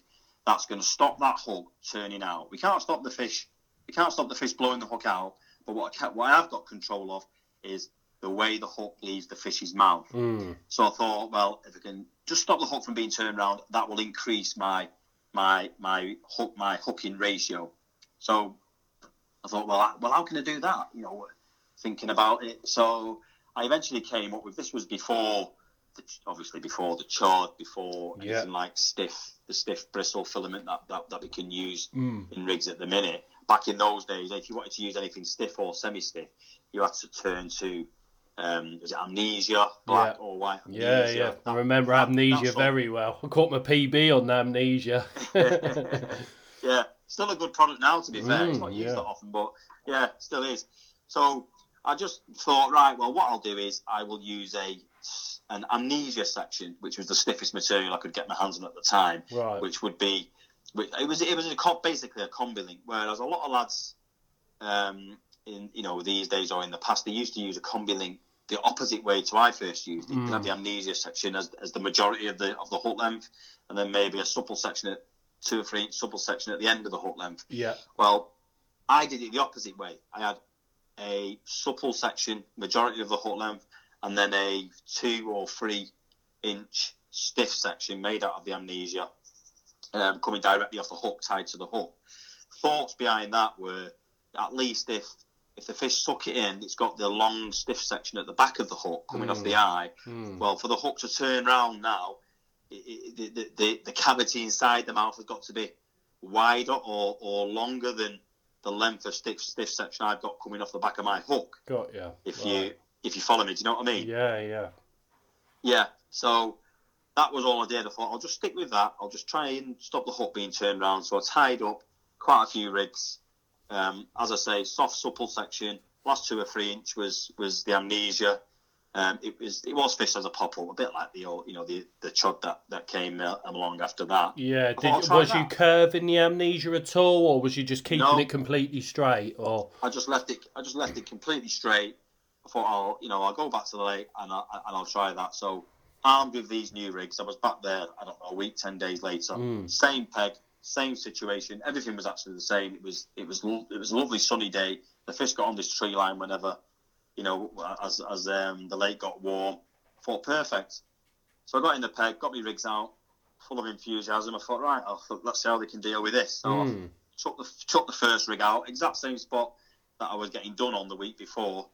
that's going to stop that hook turning out, we can't stop the fish. We can't stop the fish blowing the hook out. But what I what I've got control of is the way the hook leaves the fish's mouth. Mm. So I thought, well, if I can just stop the hook from being turned around, that will increase my my my hook my hooking ratio. So I thought, well, I- well, how can I do that? You know, thinking about it. So I eventually came up with this was before, the, obviously before the chod, before Yeah. anything like stiff the stiff bristle filament that, that, that we can use Mm. in rigs at the minute. Back in those days, if you wanted to use anything stiff or semi-stiff, you had to turn to um, is it amnesia, black Yeah. or white? Yeah, Amnesia. yeah. I That- remember that- amnesia very well. I caught my PB on amnesia. yeah, still a good product now. To be fair, it's Mm, not used yeah. that often, but yeah, still is. So I just thought, right, well, what I'll do is I will use a an amnesia section, which was the stiffest material I could get my hands on at the time, right. which would be, it was it was a basically a combi link. Whereas a lot of lads, um, in you know these days or in the past, they used to use a combi link the opposite way to I first used it. You Mm. have the amnesia section as, as the majority of the of the hook length, and then maybe a supple section at two or three inch supple section at the end of the hook length. Yeah. Well, I did it the opposite way. I had a supple section, majority of the hook length, and then a two or three inch stiff section made out of the amnesia, um, coming directly off the hook, tied to the hook. Thoughts behind that were at least if if the fish suck it in, it's got the long stiff section at the back of the hook coming off Mm. the eye. Mm. Well, for the hook to turn round now, it, it, the, the, the, the cavity inside the mouth has got to be wider or, or longer than the length of stiff stiff section I've got coming off the back of my hook. Got ya. If Right. you if you follow me, do you know what I mean? Yeah, yeah. Yeah. So that was all I did. I thought I'll just stick with that. I'll just try and stop the hook being turned round. So I tied up quite a few rigs. Um, as I say, soft supple section. Last two or three inch was was the amnesia. Um, it was it was fished as a pop-up, a bit like the old, you know, the the chod that that came uh, along after that. Yeah. Did, was you curving the amnesia at all, or was you just keeping No. it completely straight? Or I just left it. I just left it completely straight. I thought I'll, you know, I'll go back to the lake and I, and I'll try that. So armed with these new rigs, I was back there. I don't know, a week, ten days later. Mm. Same peg, same situation. Everything was actually the same. It was, it was, it was a lovely sunny day. The fish got on this tree line whenever, you know, as as um, the lake got warm. I thought perfect. So I got in the peg, got my rigs out, full of enthusiasm. I thought, right, I'll, let's see how they can deal with this. So I Mm. took the took the first rig out, exact same spot that I was getting done on the week before.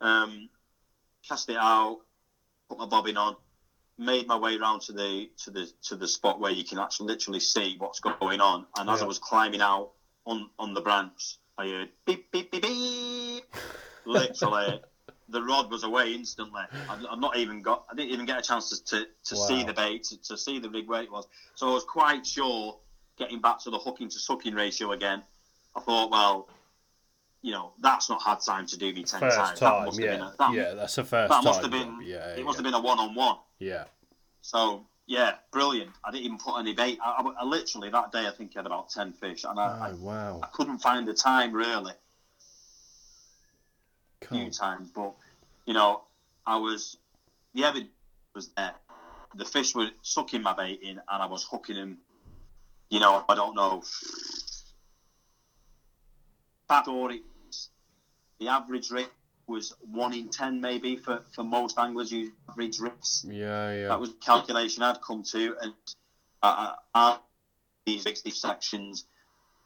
Um, cast it out, put my bobbin on, made my way around to the to the to the spot where you can actually literally see what's going on. And as I was climbing out on on the branch, I heard beep beep beep beep. Literally, the rod was away instantly. I've, I've not even got. I didn't even get a chance to to, to see the bait to, to see the rig where it was. So I was quite sure getting back to the hooking to sucking ratio again. I thought, well, you know, that's not had time to do me ten First times. That time, must have been yeah, a, that, yeah, that's the first that time. must have been. yeah, it must yeah, have been a one on one. yeah. So yeah, brilliant. I didn't even put any bait. I, I, I literally that day I think I had about ten fish, and I, Oh wow, I, I couldn't find the time really a few times, but you know, I was the evidence was there. The fish were sucking my bait in, and I was hooking them. You know, I don't know. Or the average rate was one in ten, maybe for, for most anglers use average rigs. Yeah, yeah. That was the calculation I'd come to, and uh, uh, these 60 sections,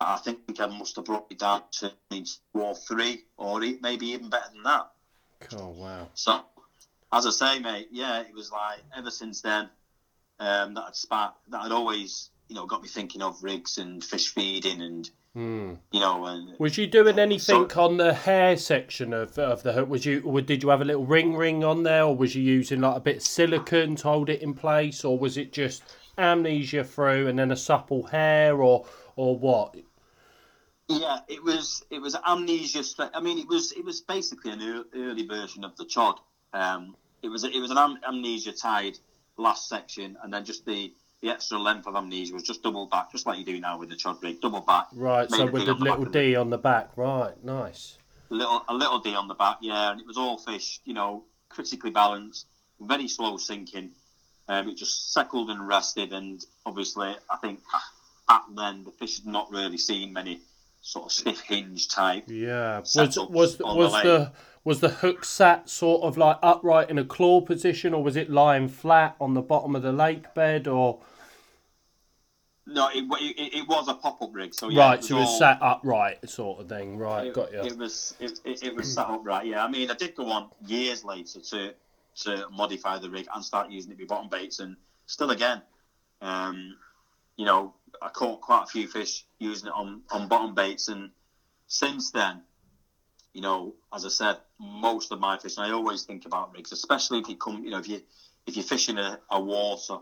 I think I must have brought it down to two or three, or e- maybe even better than that. Cool. Wow. So, as I say, mate, yeah, it was like ever since then um, that had sparked, that had always, you know, got me thinking of rigs and fish feeding and, Hmm. you know, and Was you doing anything So- on the hair section of of the hook? Was you or did you have a little ring ring on there, or was you using like a bit of silicone to hold it in place, or was it just amnesia through and then a supple hair, or or what? Yeah, it was it was amnesia. I mean, it was it was basically an early version of the chod. Um, it was it was an am- amnesia tied last section, and then just the the extra length of amnesia was just double back, just like you do now with the chod rig, double back. Right. So with the little back of it. D on the back. Right. Nice. little a little D on the back, yeah, and it was all fish, you know, critically balanced, very slow sinking. Um, it just settled and rested, and obviously, I think back then the fish had not really seen many sort of stiff hinge type. Yeah. Was was was the the was the hook sat sort of like upright in a claw position, or was it lying flat on the bottom of the lake bed, or No, it, it, it was a pop up rig, so yeah, right? So it was all- sat upright, sort of thing. Right. It, got you. it was it, it, it was set upright. Yeah, I mean, I did go on years later to to modify the rig and start using it with bottom baits, and still again, um, you know, I caught quite a few fish using it on on bottom baits, and since then, you know, as I said, most of my fish, and I always think about rigs, especially if you come, you know, if you if you're fishing a, a water,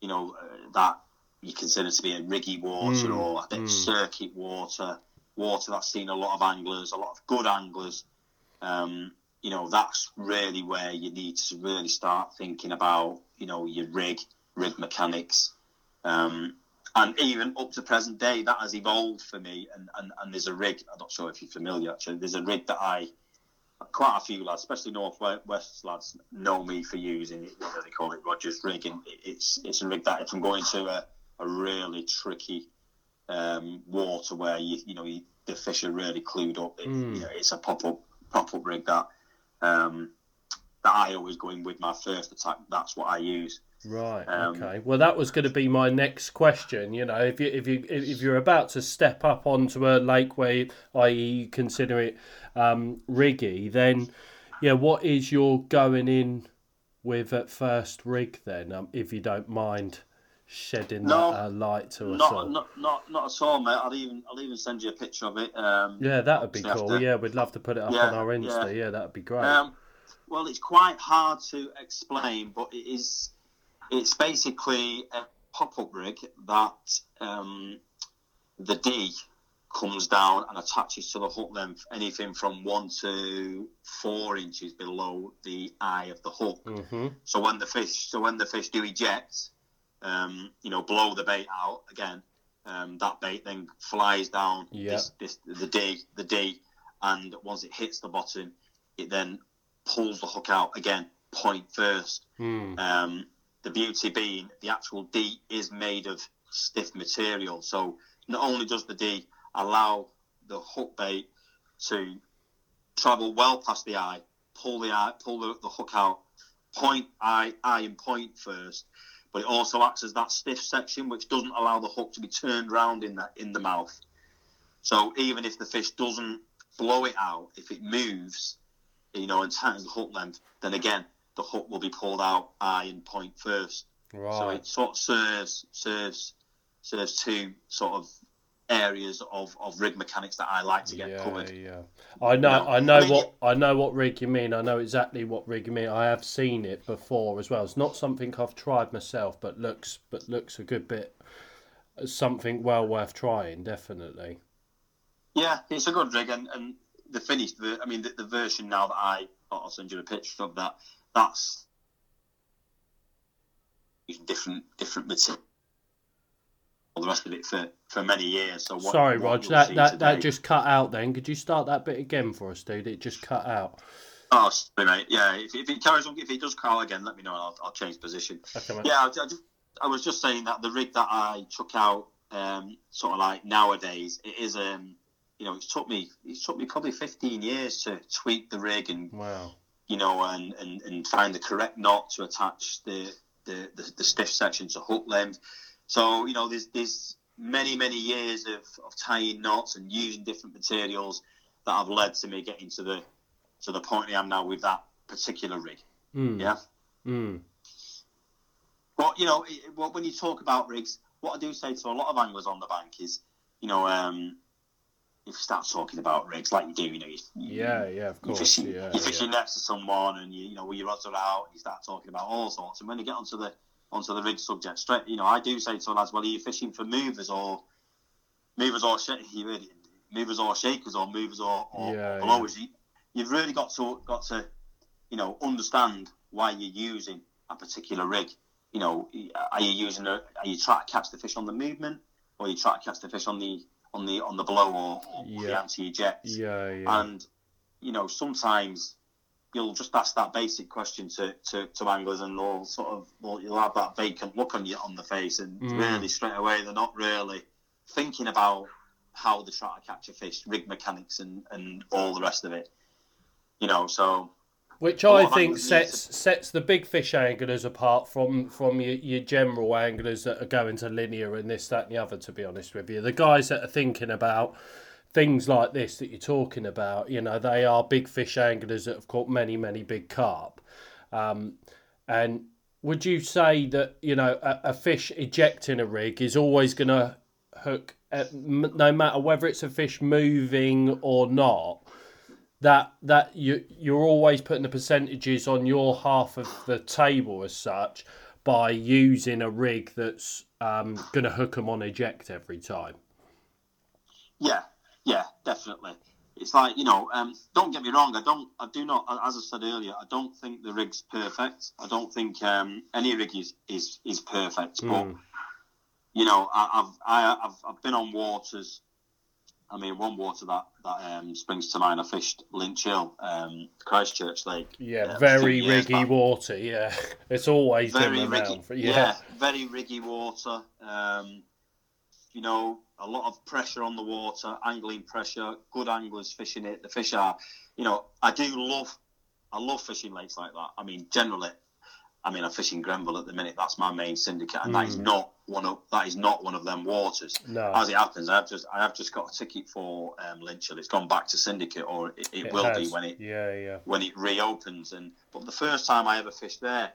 you know, uh, that you consider to be a riggy water Mm, or a bit mm. circuit water, water that's seen a lot of anglers, a lot of good anglers. Um, you know, that's really where you need to really start thinking about, you know, your rig, rig mechanics. Um, and even up to present day, that has evolved for me. And, and, and there's a rig, I'm not sure if you're familiar actually, there's a rig that I, quite a few lads, especially North West lads, know me for using it. They call it? Rogers rig. And it's, it's a rig that if I'm going to a, a really tricky um, water where you, you know, you, the fish are really clued up, it, Mm. you know, it's a pop up, pop up rig that, um, that I always go in with my first attack. That's what I use. Right. Um, okay. Well, that was going to be my next question. You know, if you if you if you're about to step up onto a lake where, i.e., you consider it um, riggy, then yeah, what is your going in with at first rig then? Um, if you don't mind shedding No, that uh, light to us Not, all. not, not, not at all, mate. I'll even, I'll even send you a picture of it. Um, yeah, that would be cool. after- Yeah, we'd love to put it up Yeah, on our Insta. yeah. Yeah, that would be great. Um, well, it's quite hard to explain, but it is. It's basically a pop-up rig that um, the D comes down and attaches to the hook length, anything from one to four inches below the eye of the hook. hmm So when the fish, so when the fish do eject, um, you know, blow the bait out again, um, that bait then flies down Yeah. this, this, the D, the D, and once it hits the bottom, it then pulls the hook out again, point first. Mm. Um, the beauty being the actual D is made of stiff material, so not only does the D allow the hook bait to travel well past the eye, pull the eye, pull the, the hook out, point eye, eye and point first, but it also acts as that stiff section which doesn't allow the hook to be turned round in that in the mouth. So even if the fish doesn't blow it out, if it moves, you know, and tightens the hook length, then again the hook will be pulled out eye and point first. Right. So it sort of serves serves serves two sort of areas of, of rig mechanics that I like to get yeah, covered. yeah. I know, know, I know I mean, what I know what rig you mean. I know exactly what rig you mean. I have seen it before as well. It's not something I've tried myself, but looks but looks a good bit. Something well worth trying, definitely. Yeah, it's a good rig, and, and the finished, I mean, the, the version now that I, I'll send you a picture of that. That's different different material. All the rest of it for, for many years. So what, Sorry, what Rog, that that, that just cut out. Then could you start that bit again for us, dude? It just cut out. Oh, sorry, mate. Yeah, if, if it carries on, if it does call again, let me know, and I'll, I'll change position. Okay. Yeah, I, I, just, I was just saying that the rig that I took out, um, sort of like nowadays, it is um, you know, it's took me it took me probably fifteen years to tweak the rig and Wow. You know and, and, and find the correct knot to attach the, the, the, the stiff section to hook length. So you know, there's there's many many years of, of tying knots and using different materials that have led to me getting to the to the point I am now with that particular rig. Mm. Yeah. Mm. But you know, it, well, when you talk about rigs, what I do say to a lot of anglers on the bank is, you know, um, if you start talking about rigs like you do, you know, you, Yeah, yeah, of you're course. fishing, Yeah, you're fishing yeah. next to someone, and you, you know, your rods are out, you start talking about all sorts. And when you get onto the onto the rig subject, straight, you know, I do say to lads, well, are you fishing for movers or movers or sh- you really, movers or shakers or movers or, or Yeah, blowers? You, you've really got to got to, you know, understand why you're using a particular rig. You know, are you using a, are you trying to catch the fish on the movement, or are you trying to catch the fish on the on the on the blow or, or the anti eject? Yeah, yeah. And you know, sometimes you'll just ask that basic question to, to, to anglers, and they'll sort of well, you'll have that vacant look on you on the face, and Mm. really straight away they're not really thinking about how they try to catch a fish, rig mechanics, and, and all the rest of it. You know, so Which I think sets sets the big fish anglers apart from from your, your general anglers that are going to linear and this, that, and the other. To be honest with you, the guys that are thinking about things like this that you're talking about, you know, they are big fish anglers that have caught many, many big carp. Um, and would you say that you know a, a fish ejecting a rig is always going to hook, at, no matter whether it's a fish moving or not? That that you you're always putting the percentages on your half of the table as such by using a rig that's um, going to hook them on eject every time. yeah, yeah, definitely. It's like you know, um, don't get me wrong. I don't, I do not, as I said earlier, I don't think the rig's perfect. I don't think um, any rig is is, is perfect. But Mm. you know, I, I've I, I've I've been on waters. I mean, one water that that um, springs to mind. I fished Lynch Hill, um, Christchurch Lake. Yeah, a very riggy back. water. Yeah, it's always Very riggy. For, yeah. yeah. very riggy water. Um, you know, a lot of pressure on the water, angling pressure. Good anglers fishing it. The fish are, you know, I do love, I love fishing lakes like that. I mean, generally, I mean, I'm fishing Grenville at the minute. That's my main syndicate, and that is Mm. not one of that is not one of them waters. No, As it happens, I've just I have just got a ticket for um, Lynch Hill. It's gone back to syndicate, or it, it, will be when it Yeah, yeah. when it reopens. And but the first time I ever fished there,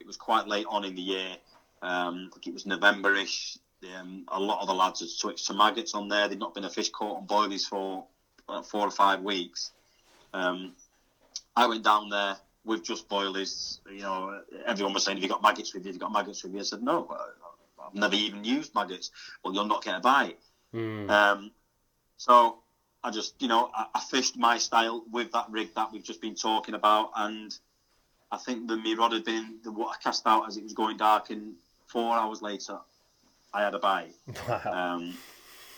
it was quite late on in the year. Um, I think it was November-ish. Um, a lot of the lads had switched to maggots on there. They'd not been a fish caught on boilies for uh, four or five weeks. Um, I went down there with just boilies. You know, everyone was saying, "Have you got maggots with you? Have you got maggots with you?" I said, "No, I- I've never even used maggots." Well, you'll not get a bite. Mm. Um, so I just, you know, I, I fished my style with that rig that we've just been talking about, and I think the me rod had been the what I cast out as it was going dark, and four hours later, I had a bite. Wow. Um,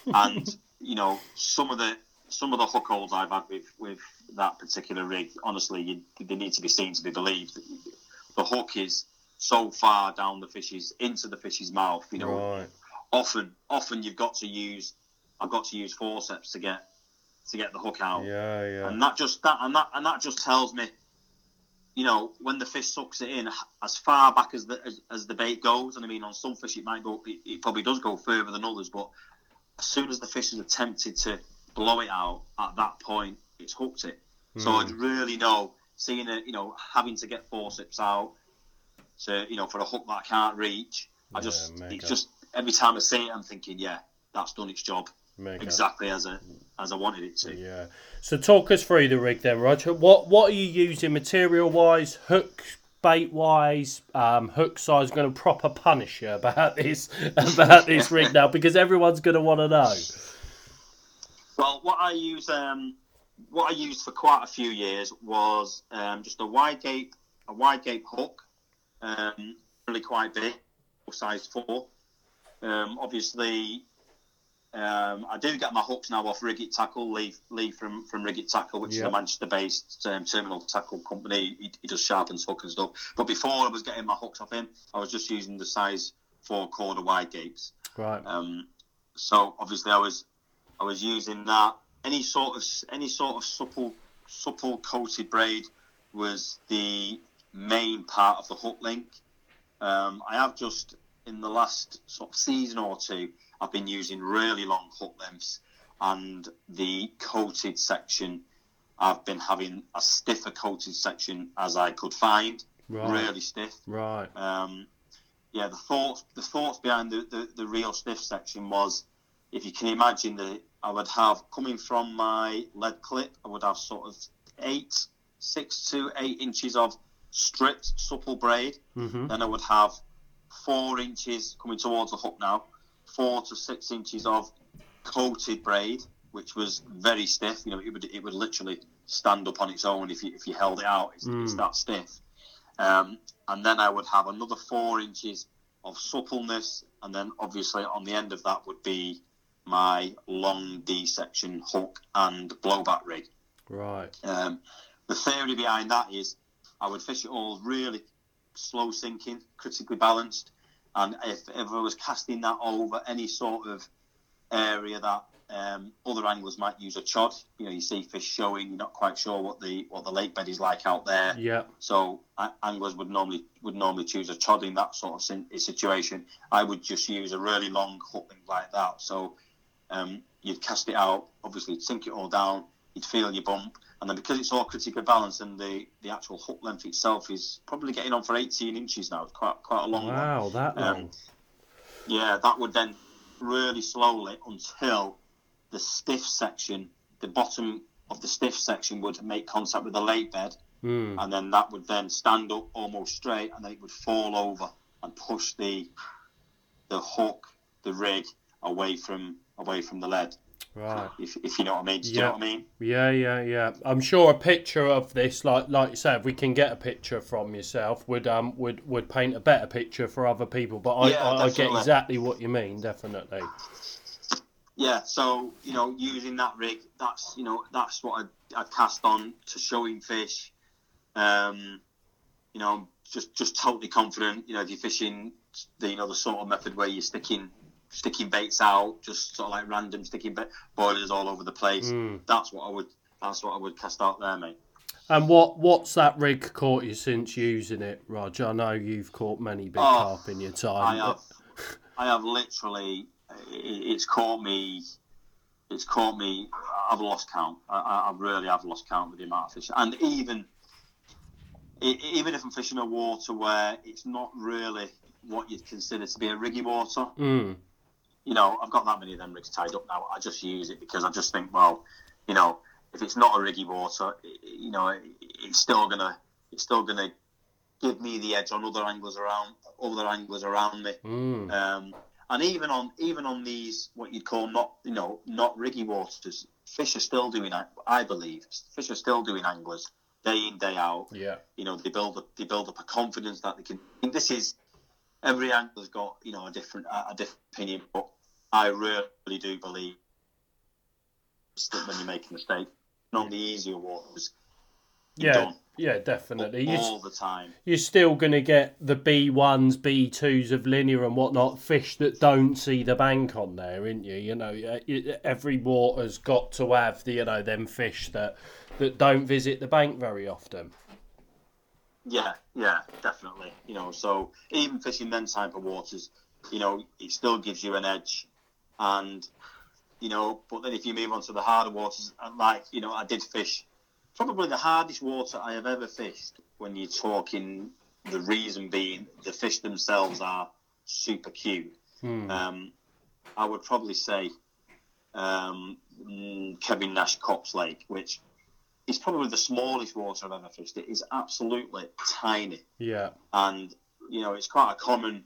and you know, some of the some of the hook holes I've had with with that particular rig, honestly, you, they need to be seen to be believed. The hook is so far down the fish's into the fish's mouth, you know, Right. often often you've got to use I've got to use forceps to get to get the hook out. Yeah, yeah. And that just that and that and that just tells me, you know, when the fish sucks it in as far back as the as, as the bait goes, and I mean on some fish it might go it, it probably does go further than others, but as soon as the fish is attempted to blow it out at that point, it's hooked it. So I'd really know seeing it, you know, having to get forceps out to, you know, for a hook that I can't reach. I just, mega. it's just every time I see it, I'm thinking, yeah, that's done its job Mega. exactly as I as I wanted it to. Yeah. So talk us through the rig then, Roger. What what are you using material wise, hook bait wise, um, hook size? Going to proper punish you about this about this rig now because everyone's going to want to know. Well, what I use, um, what I used for quite a few years was um, just a wide gape, a wide gape hook, um, really quite big, size four. Um, obviously, um, I do get my hooks now off Riggit Tackle, Lee, Lee from from Riggit Tackle, which is a Manchester-based um, terminal tackle company. He, he does sharpens hook and stuff. But before I was getting my hooks off him, I was just using the size four quarter wide gapes. Right. Um, so obviously, I was I was using that. Any sort of any sort of supple supple coated braid was the main part of the hook link. Um, I have just in the last sort of season or two, I've been using really long hook lengths, and the coated section. I've been having a stiffer coated section as I could find, Right. really stiff. Right. Um, yeah, the thoughts the thoughts behind the, the, the real stiff section was, if you can imagine that I would have coming from my lead clip, I would have sort of eight, six to eight inches of stripped supple braid. Mhm. Then I would have four inches coming towards the hook now, four to six inches of coated braid, which was very stiff. You know, it would it would literally stand up on its own if you if you held it out. It's, it's that stiff. Um, and then I would have another four inches of suppleness, and then obviously on the end of that would be my long D section hook and blowback rig. Right. Um, the theory behind that is I would fish it all really slow sinking, critically balanced, and if, if I was casting that over any sort of area that um, other anglers might use a chod, you know, you see fish showing, you're not quite sure what the what the lake bed is like out there. Yeah. So uh, anglers would normally would normally choose a chod in that sort of sin- situation. I would just use a really long hook like that. So um, you'd cast it out, obviously sink it all down, you'd feel your bump, and then because it's all critically balanced and the, the actual hook length itself is probably getting on for 18 inches now, it's quite quite a long one. Wow, that Um, long. Yeah, that would then really slowly until the stiff section, the bottom of the stiff section would make contact with the lake bed, Mm. and then that would then stand up almost straight, and then it would fall over and push the the hook, the rig away from away from the lead. Right. If, if you know what I mean, do you Yeah. know what I mean? Yeah, yeah, yeah. I'm sure a picture of this, like like you said, if we can get a picture from yourself, would um would would paint a better picture for other people. But I, Yeah, I, I get exactly what you mean, definitely. Yeah, so you know, using that rig, that's you know, that's what I I cast on to showing fish. Um, you know, just just totally confident. You know, if you're fishing the you know the sort of method where you're sticking sticking baits out, just sort of like random sticking bait boilies all over the place. Mm. That's what I would that's what I would cast out there, mate. And what what's that rig caught you since using it, Roger? I know you've caught many big Oh, carp in your time. I have I have literally it's caught me. It's caught me. I've lost count. I, I really have lost count with the amount of fish, and even even if I'm fishing a water where it's not really what you'd consider to be a riggy water, Mm. You know, I've got that many of them rigs tied up now. I just use it because I just think, well, you know, if it's not a riggy water, you know, it's still gonna, it's still gonna give me the edge on other anglers around, other anglers around me. Mm. Um, and even on even on these what you'd call not you know not riggy waters, fish are still doing. That I believe fish are still doing anglers day in day out. Yeah. You know they build up they build up a confidence that they can. This is every angler's got you know a different a a different opinion, but I really do believe that when you make a mistake, on the easier waters, Yeah. done Yeah, definitely. All the time. you're still going to get the B1s, B2s of linear and whatnot, fish that don't see the bank on there, ain't you? You know, every water's got to have the, you know, them fish that, that don't visit the bank very often. Yeah, yeah, definitely. You know, so even fishing them type of waters, you know, it still gives you an edge, and you know. But then if you move on to the harder waters, like you know, I did fish probably the hardest water I have ever fished. When you're talking, the reason being the fish themselves are super cute. Hmm. Um, I would probably say um, mm, Kevin Nash Cops Lake, which is probably the smallest water I've ever fished. It is absolutely tiny Yeah. and you know it's quite a common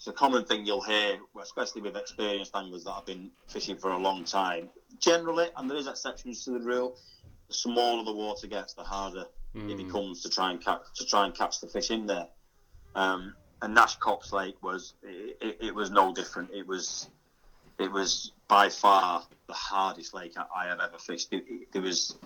it's a common thing you'll hear especially with experienced anglers that have been fishing for a long time. Generally and there is exceptions to the rule the smaller the water gets the harder it becomes to try and catch to try and catch the fish in there. Um, and Nash Cops Lake was it, it, it was no different. It was it was by far the hardest lake I, I have ever fished. It, it, was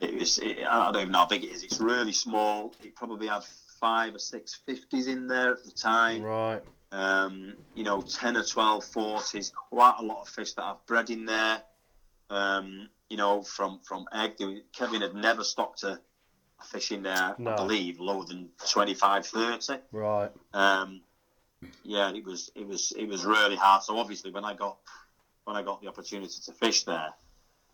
it was I don't even know how big it is. It's really small. It probably had five or six fifties in there at the time. Right. Um, you know, 10 or 12 40s, quite a lot of fish that I've bred in there. Um, you know, from, from egg. Kevin had never stocked a, a fish in there, No. I believe, lower than 25, 30. Right. Um, yeah, it was it was it was really hard. So obviously, when I got when I got the opportunity to fish there,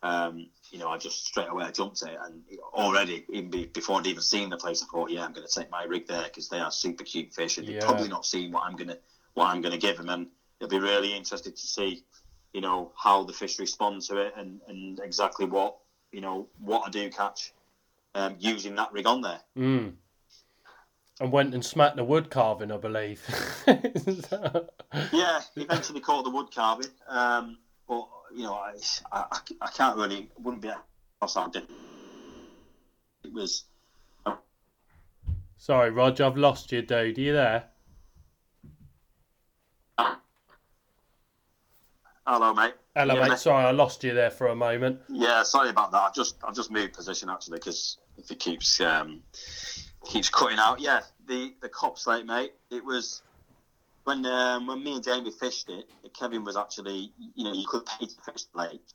um, you know, I just straight away I jumped it, and already even be, before I'd even seen the place, I thought, yeah, I'm going to take my rig there because they are super cute fish, and Yeah. they've probably not seen what I'm going to what I'm going to give them, and it'll be really interested to see, you know, how the fish respond to it, and and exactly what you know what I do catch um, using that rig on there. Mm. And went and smacked the wood carving, I believe. yeah, eventually caught the wood carving. Um, but you know, I, I, I can't really wouldn't be did. It was Sorry, Roger, I've lost you, dude. Are you there? hello, mate. Hello, Yeah, mate. mate. Sorry, I lost you there for a moment. Yeah, sorry about that. I've just I've just moved position actually because if it keeps um, keeps cutting out. Yeah, the the Cops Lake, mate. It was when um, when me and Jamie fished it. Kevin was actually you know you could pay to fish the lake.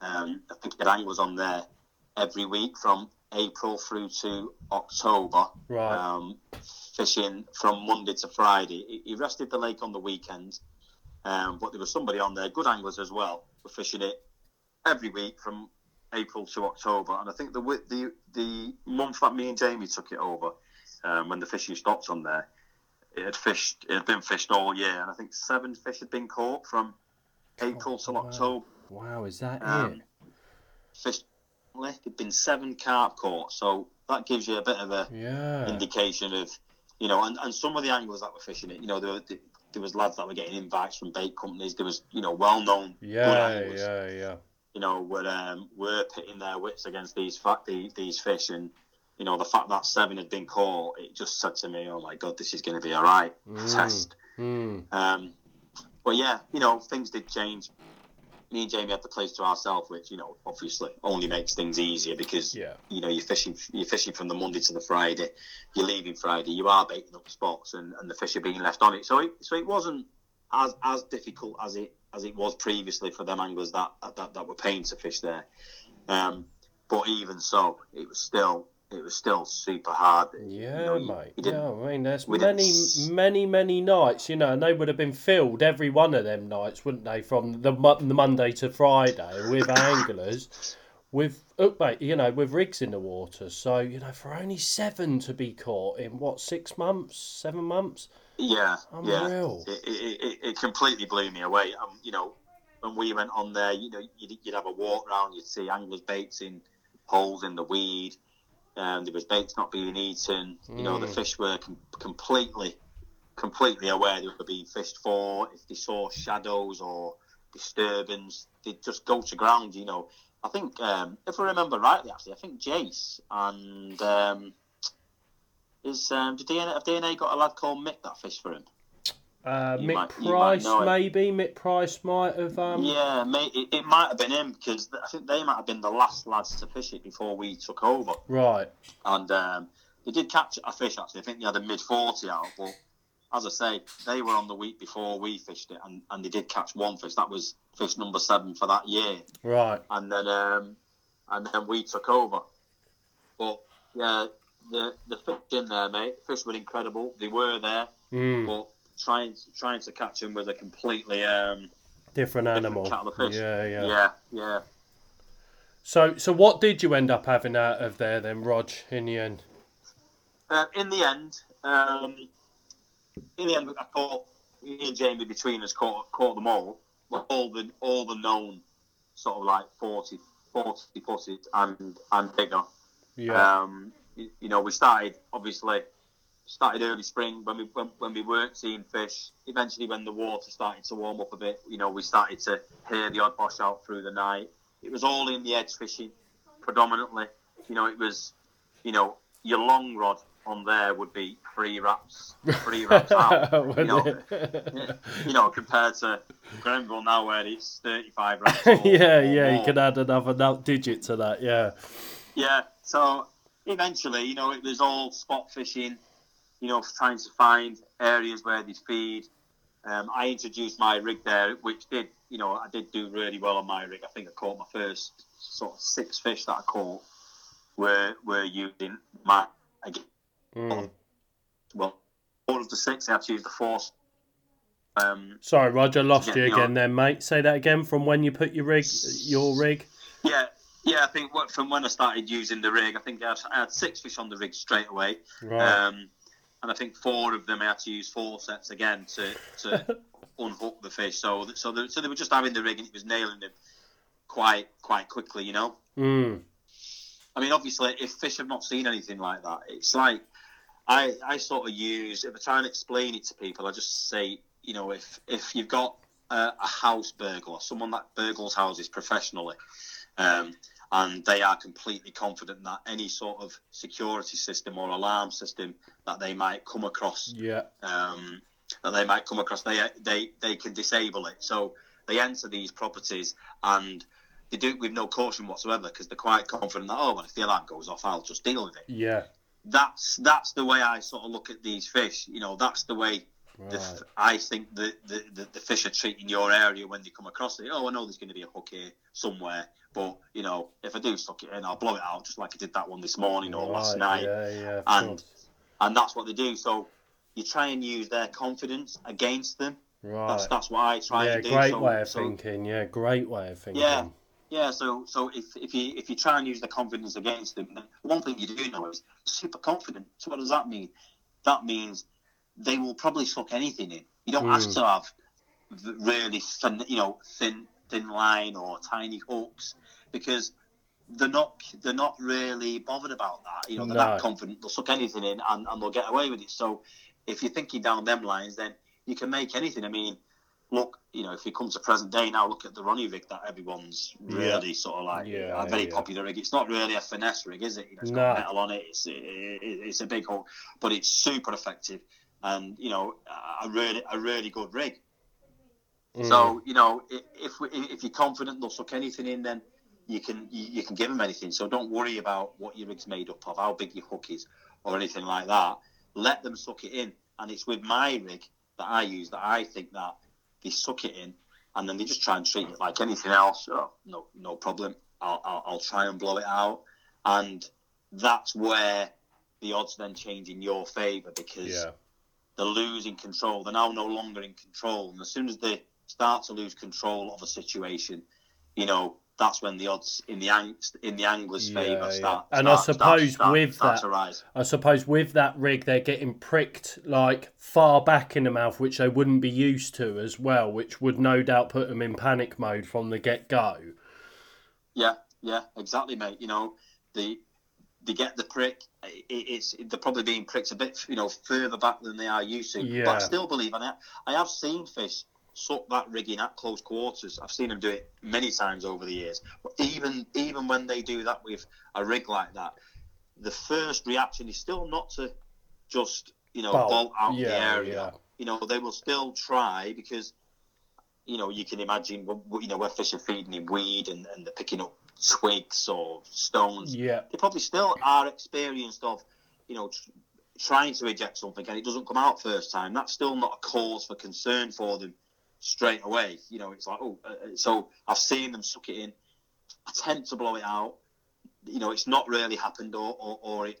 Um, I think the anglers on there every week from April through to October. Right. Um, fishing from Monday to Friday. He, he rested the lake on the weekend, um, but there was somebody on there, good anglers as well, were fishing it every week from April to October. And I think the the the month that me and Jamie took it over, um, when the fishing stopped on there, it had fished. It had been fished all year, and I think seven fish had been caught from April till wow. October. Wow, is that Um, it? Fished. There'd been seven carp caught, so that gives you a bit of a Yeah. indication of, you know, and, and some of the anglers that were fishing it, you know, there, were, there was lads that were getting invites from bait companies. There was, you know, well-known Yeah, anglers, yeah, yeah. you know, were um, were pitting their wits against these these, these fish, and you know, the fact that seven had been caught, it just said to me, oh my god, this is going to be a right Mm. test. Mm. Um, but yeah, you know, things did change. Me and Jamie had the place to ourselves, which you know, obviously, only makes things easier because Yeah. you know you're fishing you're fishing from the Monday to the Friday. You're leaving Friday. You are baiting up spots, and, and the fish are being left on it. So it so it wasn't as as difficult as it as it was previously for them anglers that that, that were paying to fish there. Um, but even so, it was still it was still super hard. You Yeah, know, mate. you Yeah, I mean, there's many, many, many nights, you know, and they would have been filled every one of them nights, wouldn't they, from the, the Monday to Friday with anglers, with, oh, mate, you know, with rigs in the water. So, you know, for only seven to be caught in, what, six months, seven months? Yeah, yeah. Unreal. It, it, it, it completely blew me away. Um, you know, when we went on there, you know, you'd, you'd have a walk round, you'd see anglers baits in holes in the weed, and there was baits not being eaten. You know, the Mm. fish were com- completely, completely aware they were being fished for. If they saw shadows or disturbance, they'd just go to ground. You know, I think um, if I remember rightly, actually, I think Jace and um, is um, did DNA have DNA got a lad called Mick that fished for him? Uh, Mick might- Price, maybe. Mick Price might have. Um, Yeah, mate, it, it might have been him because I think they might have been the last lads to fish it before we took over. Right. And um, they did catch a fish actually. I think they had a mid 40 out, but as I say, they were on the week before we fished it, and, and they did catch one fish. That was fish number seven for that year. Right. And then um, and then we took over. But yeah, the the fish in there, mate. Fish were incredible. They were there, Mm. but trying trying to catch him was a completely um, different animal. fish. Yeah, yeah, Yeah, yeah. So, so what did you end up having out of there then, Rog? In the end, Uh, in the end, um, in the end, I caught me and Jamie between us caught caught them all. All the all the known sort of like 40, 40 footed and and bigger. yeah, Um, you, you know, we started obviously started early spring when we when, when we weren't seeing fish. Eventually, when the water started to warm up a bit, you know, we started to hear the odd bosh out through the night. It was all in the edge fishing predominantly. You know, it was, you know, your long rod on there would be three wraps, three wraps out. you know, you know, compared to Grenville now where it's thirty-five wraps. or- yeah, yeah, you more. could add another nut digit to that. Yeah, Yeah, so eventually, you know, it was all spot fishing, you know, trying to find areas where they feed. Um, I introduced my rig there, which did, you know, I did do really well on my rig. I think I caught my first sort of six fish that I caught were were using my again. Mm. Well, all of the six, I had to use the force. Um, Sorry, Roger, lost you again. Then, mate, say that again. From when you put your rig, your rig. yeah, yeah. I think from when I started using the rig, I think I had, I had six fish on the rig straight away. Right. Um, and I think four of them had to use forceps again to, to unhook the fish. So so they, so they were just having the rig and it was nailing them quite quite quickly, you know. Mm. I mean, obviously, if fish have not seen anything like that, it's like I I sort of use if I try and explain it to people, I just say, you know, if if you've got a, a house burglar, someone that burgles houses professionally, um, and they are completely confident that any sort of security system or alarm system that they might come across Yeah. um, that they might come across, they they they can disable it. So they enter these properties and they do it with no caution whatsoever because they're quite confident that oh, well, if the alarm goes off, I'll just deal with it. Yeah. That's that's the way I sort of look at these fish. You know, that's the way the, Right. f- I think the, the, the, the fish are treating your area when they come across it. Oh, I know there's going to be a hook here somewhere, but you know, if I do suck it in, I'll blow it out just like I did that one this morning or last night Yeah, yeah. And- course. and that's what they do. So you try and use their confidence against them. Right. That's that's what I try yeah, and do. great so, way of so, thinking. Yeah, great way of thinking. Yeah. Yeah, so so if, if you if you try and use the confidence against them, then one thing you do know is super confident. So what does that mean? That means they will probably suck anything in. You don't have Mm. to have really thin, you know thin thin line or tiny hooks because they're not they're not really bothered about that. You know, they're No. that confident. They'll suck anything in and, and they'll get away with it. So if you're thinking down them lines, then you can make anything. I mean, look, you know, if you come to present day now, look at the Ronnie rig that everyone's really sort of like Yeah, a very yeah. popular rig. It's not really a finesse rig, is it? You know, it's No. got metal on it. It's it, it, it's a big hook, but it's super effective, and you know, a really a really good rig. Mm. So you know, if if you're confident they'll suck anything in, then you can you, you can give them anything. So don't worry about what your rig's made up of, how big your hook is, or anything like that. Let them suck it in, and it's with my rig that I use that I think that they suck it in, and then they just try and treat it like anything else. Oh, no, no problem. I'll, I'll, I'll try and blow it out, and that's where the odds then change in your favour because yeah. they're losing control. They're now no longer in control. And as soon as they start to lose control of a situation, you know, that's when the odds in the ang- in the angler's Yeah, favour yeah. start. And I suppose start, with start that- to rise. I suppose with that rig, they're getting pricked like far back in the mouth, which they wouldn't be used to as well, which would no doubt put them in panic mode from the get go. Yeah, yeah, exactly, mate. You know, the they get the prick. It, it's they're probably being pricked a bit, you know, further back than they are used to. Yeah. But I still believe, and I, I have seen fish suck that rigging at close quarters. I've seen them do it many times over the years. But even even when they do that with a rig like that, the first reaction is still not to just you know Bolt. bolt out the area. yeah. You know, they will still try because you know, you can imagine, you know, where fish are feeding in weed and, and they're picking up twigs or stones. Yeah, They probably still are experienced of, you know, tr- trying to eject something and it doesn't come out first time. That's still not a cause for concern for them straight away. You know, it's like, oh, uh, uh, so I've seen them suck it in, attempt to blow it out. You know, it's not really happened, or, or, or it,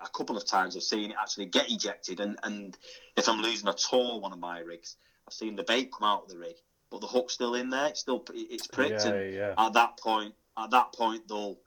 a couple of times I've seen it actually get ejected. And, and if I'm losing a tall one of my rigs, I've seen the bait come out of the rig but the hook's still in there. It's still it's pricked. Yeah, and yeah. At that point, at that point, they'll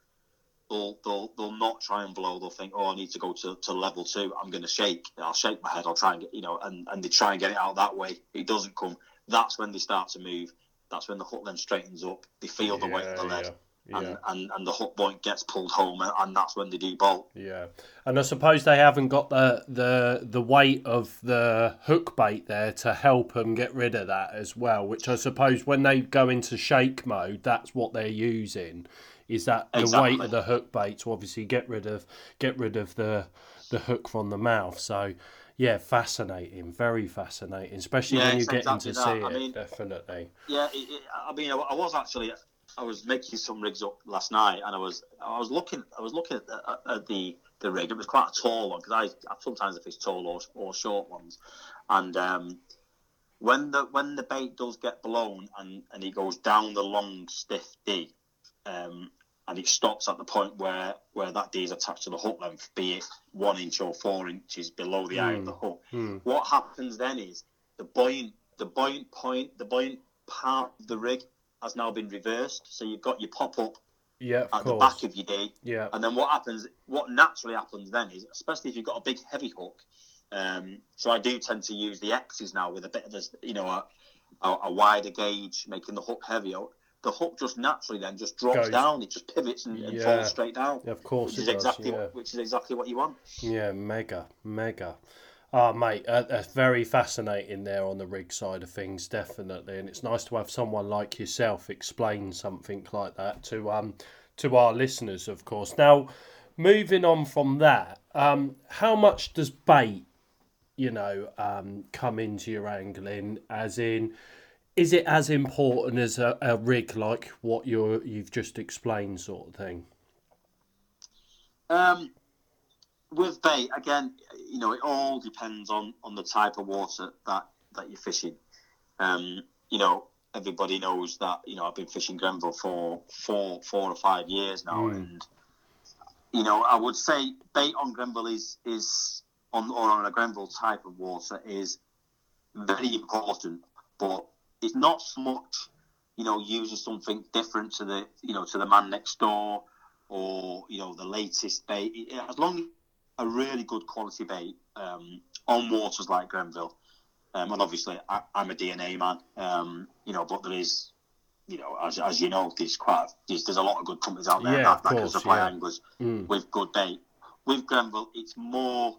they'll they'll, they'll not try and blow. They'll think, oh, I need to go to, to level two. I'm going to shake. I'll shake my head. I'll try and get you know, and, and they try and get it out that way. It doesn't come. That's when they start to move. That's when the hook then straightens up. They feel the weight of the lead. yeah. And, Yeah, and, and the hook point gets pulled home, and, and that's when they do bolt. yeah, and I suppose they haven't got the the the weight of the hook bait there to help them get rid of that as well. Which I suppose when they go into shake mode, that's what they're using. Is that the weight of the hook bait to obviously get rid of get rid of the the hook from the mouth? So yeah, fascinating, very fascinating, especially Yeah, when you get exactly to that. see I it. mean- definitely. Yeah, it, it, I mean, I, I was actually, I was making some rigs up last night, and I was, I was looking, I was looking at the, at the, the rig. It was quite a tall one because I, I sometimes if it's tall or, or short ones, and um, when the when the bait does get blown and and he goes down the long stiff D, um, and it stops at the point where where that D is attached to the hook length, be it one inch or four inches below the eye of the hook. Hmm. What happens then is the buoyant the buoyant point, the buoyant part of the rig has now been reversed. So you've got your pop up Yeah, at of the back of your D, Yeah, and then what happens? What naturally happens then is, especially if you've got a big heavy hook. Um, so I do tend to use the X's now with a bit of this, you know, a, a, a wider gauge, making the hook heavier. The hook just naturally then just drops Goes- down. It just pivots and, and Yeah. falls straight down. Yeah, of course Which it is does. exactly yeah. which is exactly what you want. Yeah, mega, mega. Ah, mate, uh, that's very fascinating there on the rig side of things, definitely, and it's nice to have someone like yourself explain something like that to um to our listeners, of course. Now, moving on from that, um, how much does bait, you know, um, come into your angling? As in, is it as important as a, a rig like what you're you've just explained, sort of thing? Um, with bait, again, you know, it all depends on, on the type of water that, that you're fishing. Um, you know, everybody knows that, you know, I've been fishing Grenville for four, four or five years now. Mm. And, you know, I would say bait on Grenville is, is on, or on a Grenville type of water is very important, but it's not so much, you know, using something different to the, you know, to the man next door or you know the latest bait. As long as a really good quality bait um, on waters like Grenville, um, and obviously I, I'm a DNA man, um, you know, but there is, you know, as, as you know, there's quite there's, there's a lot of good companies out there Yeah, that, that can supply yeah. anglers Mm. with good bait. With Grenville, it's more.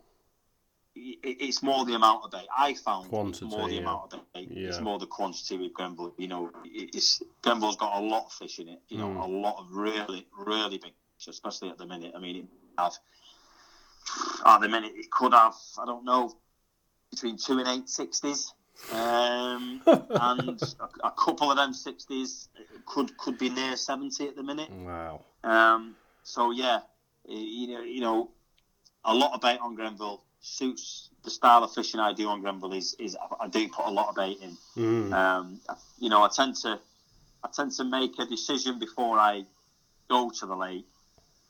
It- It's more the amount of bait. I found Quantity, it's more the yeah. amount of bait. It's more the quantity with Grenville. You know, it- it's Grenville's got a lot of fish in it. You know, Mm. a lot of really, really big fish, especially at the minute. I mean, it have at the minute it could have I don't know between two and eight sixties, um, and a, a couple of them sixties could could be near seventy at the minute. Wow. Um, so yeah, you know, you know, a lot of bait on Grenville suits the style of fishing I do on Grenville. Is is I do put a lot of bait in. Mm. Um, you know, I tend to I tend to make a decision before I go to the lake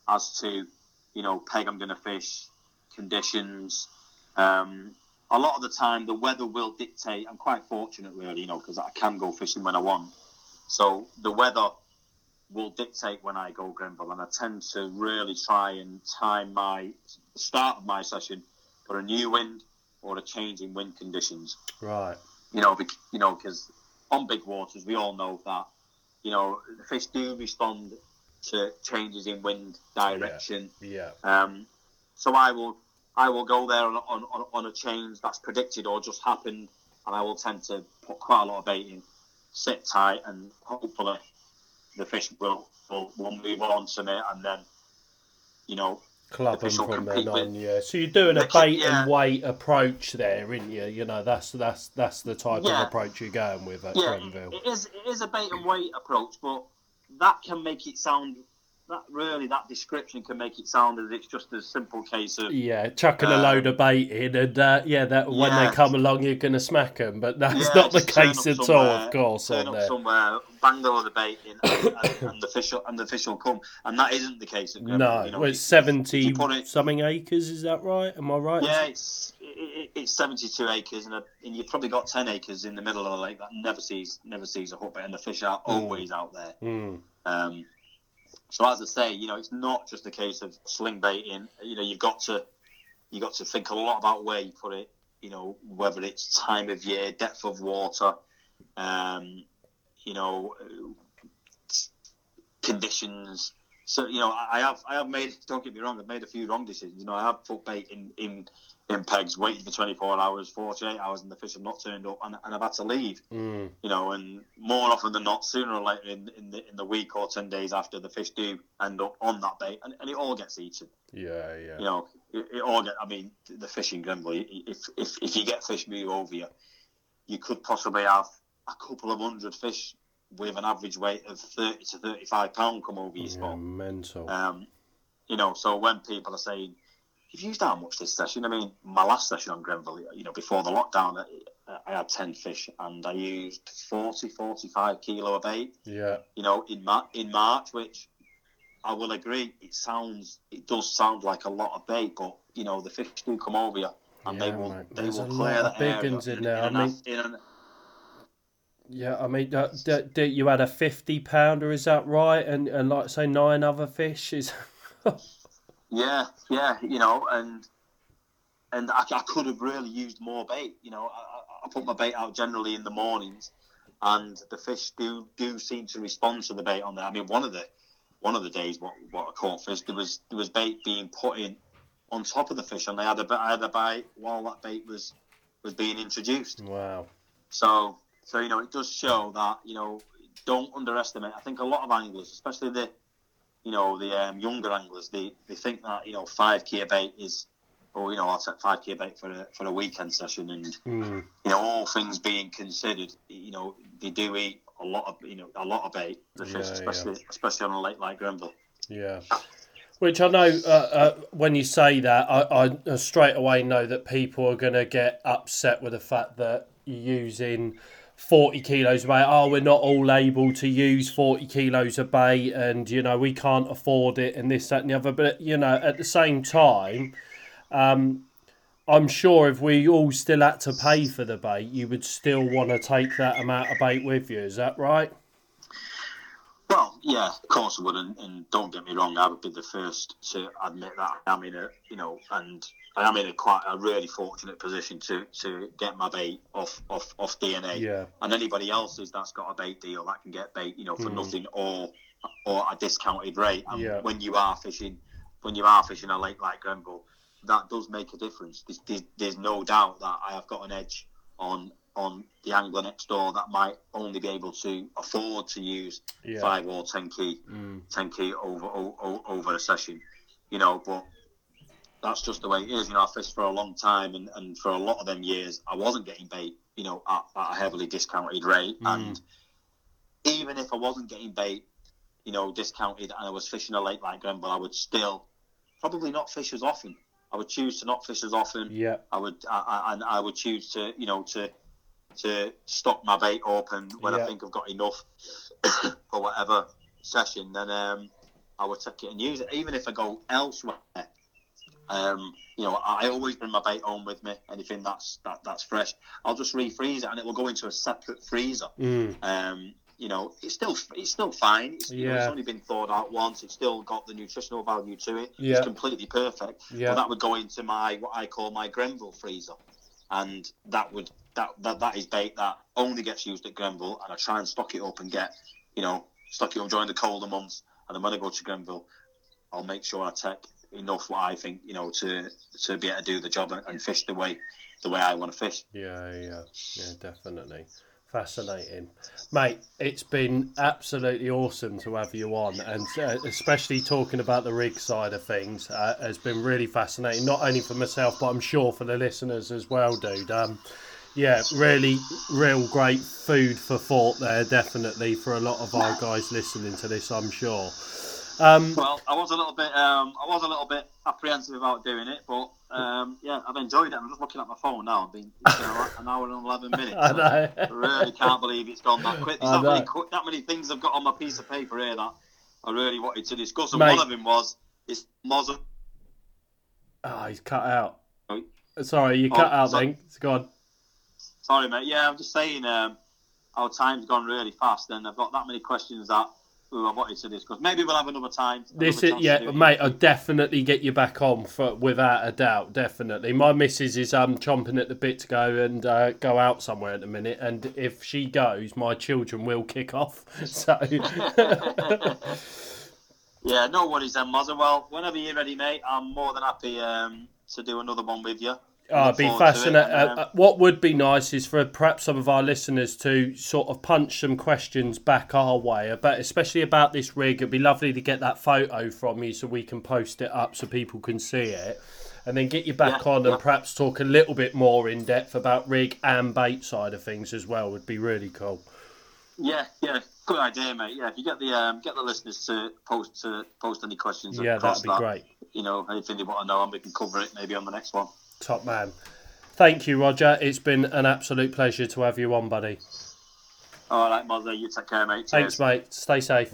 as to you know peg I'm going to fish, conditions. Um, a lot of the time, the weather will dictate. I'm quite fortunate, really, you know, because I can go fishing when I want. So the weather will dictate when I go Grenville, and I tend to really try and time my start of my session for a new wind or a change in wind conditions Right. you know, bec- you know, because on big waters, we all know that, you know, the fish do respond to changes in wind direction. Yeah. Um, so I will, I will go there on, on, on, on a change that's predicted or just happened, and I will tend to put quite a lot of bait in, sit tight, and hopefully the fish will will, will move on to me, and then, you know, Club them from then on, with- yeah. So you're doing a bait yeah. and wait approach there, aren't you? You know, that's that's that's the type Yeah. of approach you're going with at yeah, Grenville. it is it is a bait and wait approach, but that can make it sound that really that description can make it sound as it's just a simple case of Yeah, chucking a Um, load of bait in, and uh, yeah, that when yeah. they come along, you're going to smack them. But that's Yeah, not the case at all, of course. turn up there. somewhere, bang the load of bait in, and, and, and the fish will- and the fish will come, and that isn't the case at. No, you know, well, it's if seventy it- something acres. Is that right? Am I right? Yeah, it's it, it's seventy two acres, and, a, and you've probably got ten acres in the middle of the lake that never sees never sees a hook bait, and the fish are always out there. Mm, Um, so as I say, you know, it's not just a case of sling baiting. You know, you've got to you got to think a lot about where you put it. You know, whether it's time of year, depth of water, um, you know, conditions. So you know, I have I have made. Don't get me wrong. I've made a few wrong decisions. You know, I have put bait in in, in pegs, waiting for twenty four hours, forty eight hours, and the fish have not turned up, and, and I've had to leave mm, you know, and more often than not, sooner or later in, in the in the week or ten days after, the fish do end up on that bait, and, and it all gets eaten. yeah, yeah. You know, it, it all get. I mean, the fish in Grenville, if if if you get fish move over you, you could possibly have a couple of hundred fish with an average weight of thirty to thirty five pound come over your yeah, spot. mental. Um, you know, so when people are saying, "You've used how much this session?" I mean, my last session on Grenville, you know, before the lockdown, I, I had ten fish and I used 40, 45 kilo of bait. yeah, You know, in Mar- in March, which I will agree, it sounds, it does sound like a lot of bait, but you know, the fish do come over you. And they Yeah, will, mate, they there's will clear lot of the big area in there. in I mean- an- yeah. I mean, uh, d- d- you had a fifty pounder, is that right? And and like say nine other fish is. Yeah, yeah, you know, and and I, I could have really used more bait. You know, I, I- put my bait out generally in the mornings, and the fish do do seem to respond to the bait on there. I mean, one of the one of the days what what I caught fish there was there was bait being put in on top of the fish, and they had a bit I had a bite while that bait was was being introduced. wow. So, so you know, it does show that you know, don't underestimate. I think a lot of anglers, especially the, you know, the um, younger anglers, they, they think that you know five key bait is, or you know, I'll take five key bait for a for a weekend session, and Mm, you know, all things being considered, you know, they do eat a lot of you know a lot of bait, the fish, Yeah, especially especially on a lake like Grenville. yeah. Which I know uh, uh, when you say that, I, I straight away know that people are going to get upset with the fact that you're using 40 kilos of bait. Oh, we're not all able to use 40 kilos of bait and, you know, we can't afford it and this, that, and the other. But, you know, at the same time, um, I'm sure if we all still had to pay for the bait, you would still want to take that amount of bait with you. Is that right? Well, yeah, of course I would, and, and don't get me wrong, I would be the first to admit that I am in a, you know, and I am in a quite a really fortunate position to, to get my bait off off, off DNA. Yeah. And anybody else's that's got a bait deal that can get bait, you know, for Mm. nothing or or a discounted rate. And Yeah. when you are fishing, when you are fishing a lake like Grenville, that does make a difference. There's, there's, there's no doubt that I have got an edge on on the angler next door that might only be able to afford to use Yeah. five or ten key, Mm. ten key over o- over a session, you know. But that's just the way it is. You know, I fished for a long time, and, and for a lot of them years, I wasn't getting bait, you know, at, at a heavily discounted rate. Mm. And even if I wasn't getting bait, you know, discounted, and I was fishing a lake like Grenville, I would still probably not fish as often. I would choose to not fish as often. Yeah. I would, I, I, and I would choose to, you know, to to stock my bait open when Yeah. I think I've got enough for whatever session. Then um, I would take it and use it, even if I go elsewhere. Um, you know, I always bring my bait home with me. Anything that's that, that's fresh, I'll just refreeze it, and it will go into a separate freezer. Mm. Um, you know, it's still it's still fine. It's, you know, it's only been thawed out once. It's still got the nutritional value to it. Yeah. It's completely perfect. Yeah. But that would go into my what I call my Grenville freezer, and that would that that, that is bait that only gets used at Grenville, and I try and stock it up and get you know stock it up during the colder months, and then when I go to Grenville, I'll make sure I take enough what I think you know to to be able to do the job and, fish the way the way I want to fish. Yeah, yeah, yeah, definitely. Fascinating, mate. It's been absolutely awesome to have you on, and uh, especially talking about the rig side of things uh, has been really fascinating. Not only for myself, but I'm sure for the listeners as well, dude. Um, yeah, really, real great food for thought there, definitely for a lot of our guys listening to this. I'm sure. Um, Well, I was a little bit, um, I was a little bit apprehensive about doing it, but um, yeah, I've enjoyed it. I'm just looking at my phone now. I've been it's been an hour and eleven minutes. I know. I really can't believe it's gone that quick. There's that many, that many things I've got on my piece of paper here that I really wanted to discuss, and Mate. one of them was it's Moz. oh, he's cut out. Sorry, you Oh, cut out so- then. It's gone. Sorry, mate. Yeah, I'm just saying um, our time's gone really fast, and I've got that many questions that ooh, I wanted to discuss. Maybe we'll have another time. This another is yeah, mate. I'll definitely get you back on for without a doubt. Definitely. My missus is um chomping at the bit to go and uh, go out somewhere at the minute, and if she goes, my children will kick off. So Yeah, no worries then, Mozza. Well, whenever you're ready, mate, I'm more than happy um, to do another one with you. Oh, be forward to it, fascinating. Uh, um, uh, what would be nice is for perhaps some of our listeners to sort of punch some questions back our way, about especially about this rig. It'd be lovely to get that photo from you so we can post it up so people can see it, and then get you back Yeah, on yeah. and perhaps talk a little bit more in depth about rig and bait side of things as well. Would be really cool. Yeah, yeah, good idea, mate. Yeah, if you get the um, get the listeners to post to post any questions, Yeah, across that'd be that, great. You know, anything they want to know, and we can cover it maybe on the next one. Top man. Thank you, Roger. It's been an absolute pleasure to have you on, buddy. All right, Mother. you take care, mate. Thanks, Cheers. mate. Stay safe.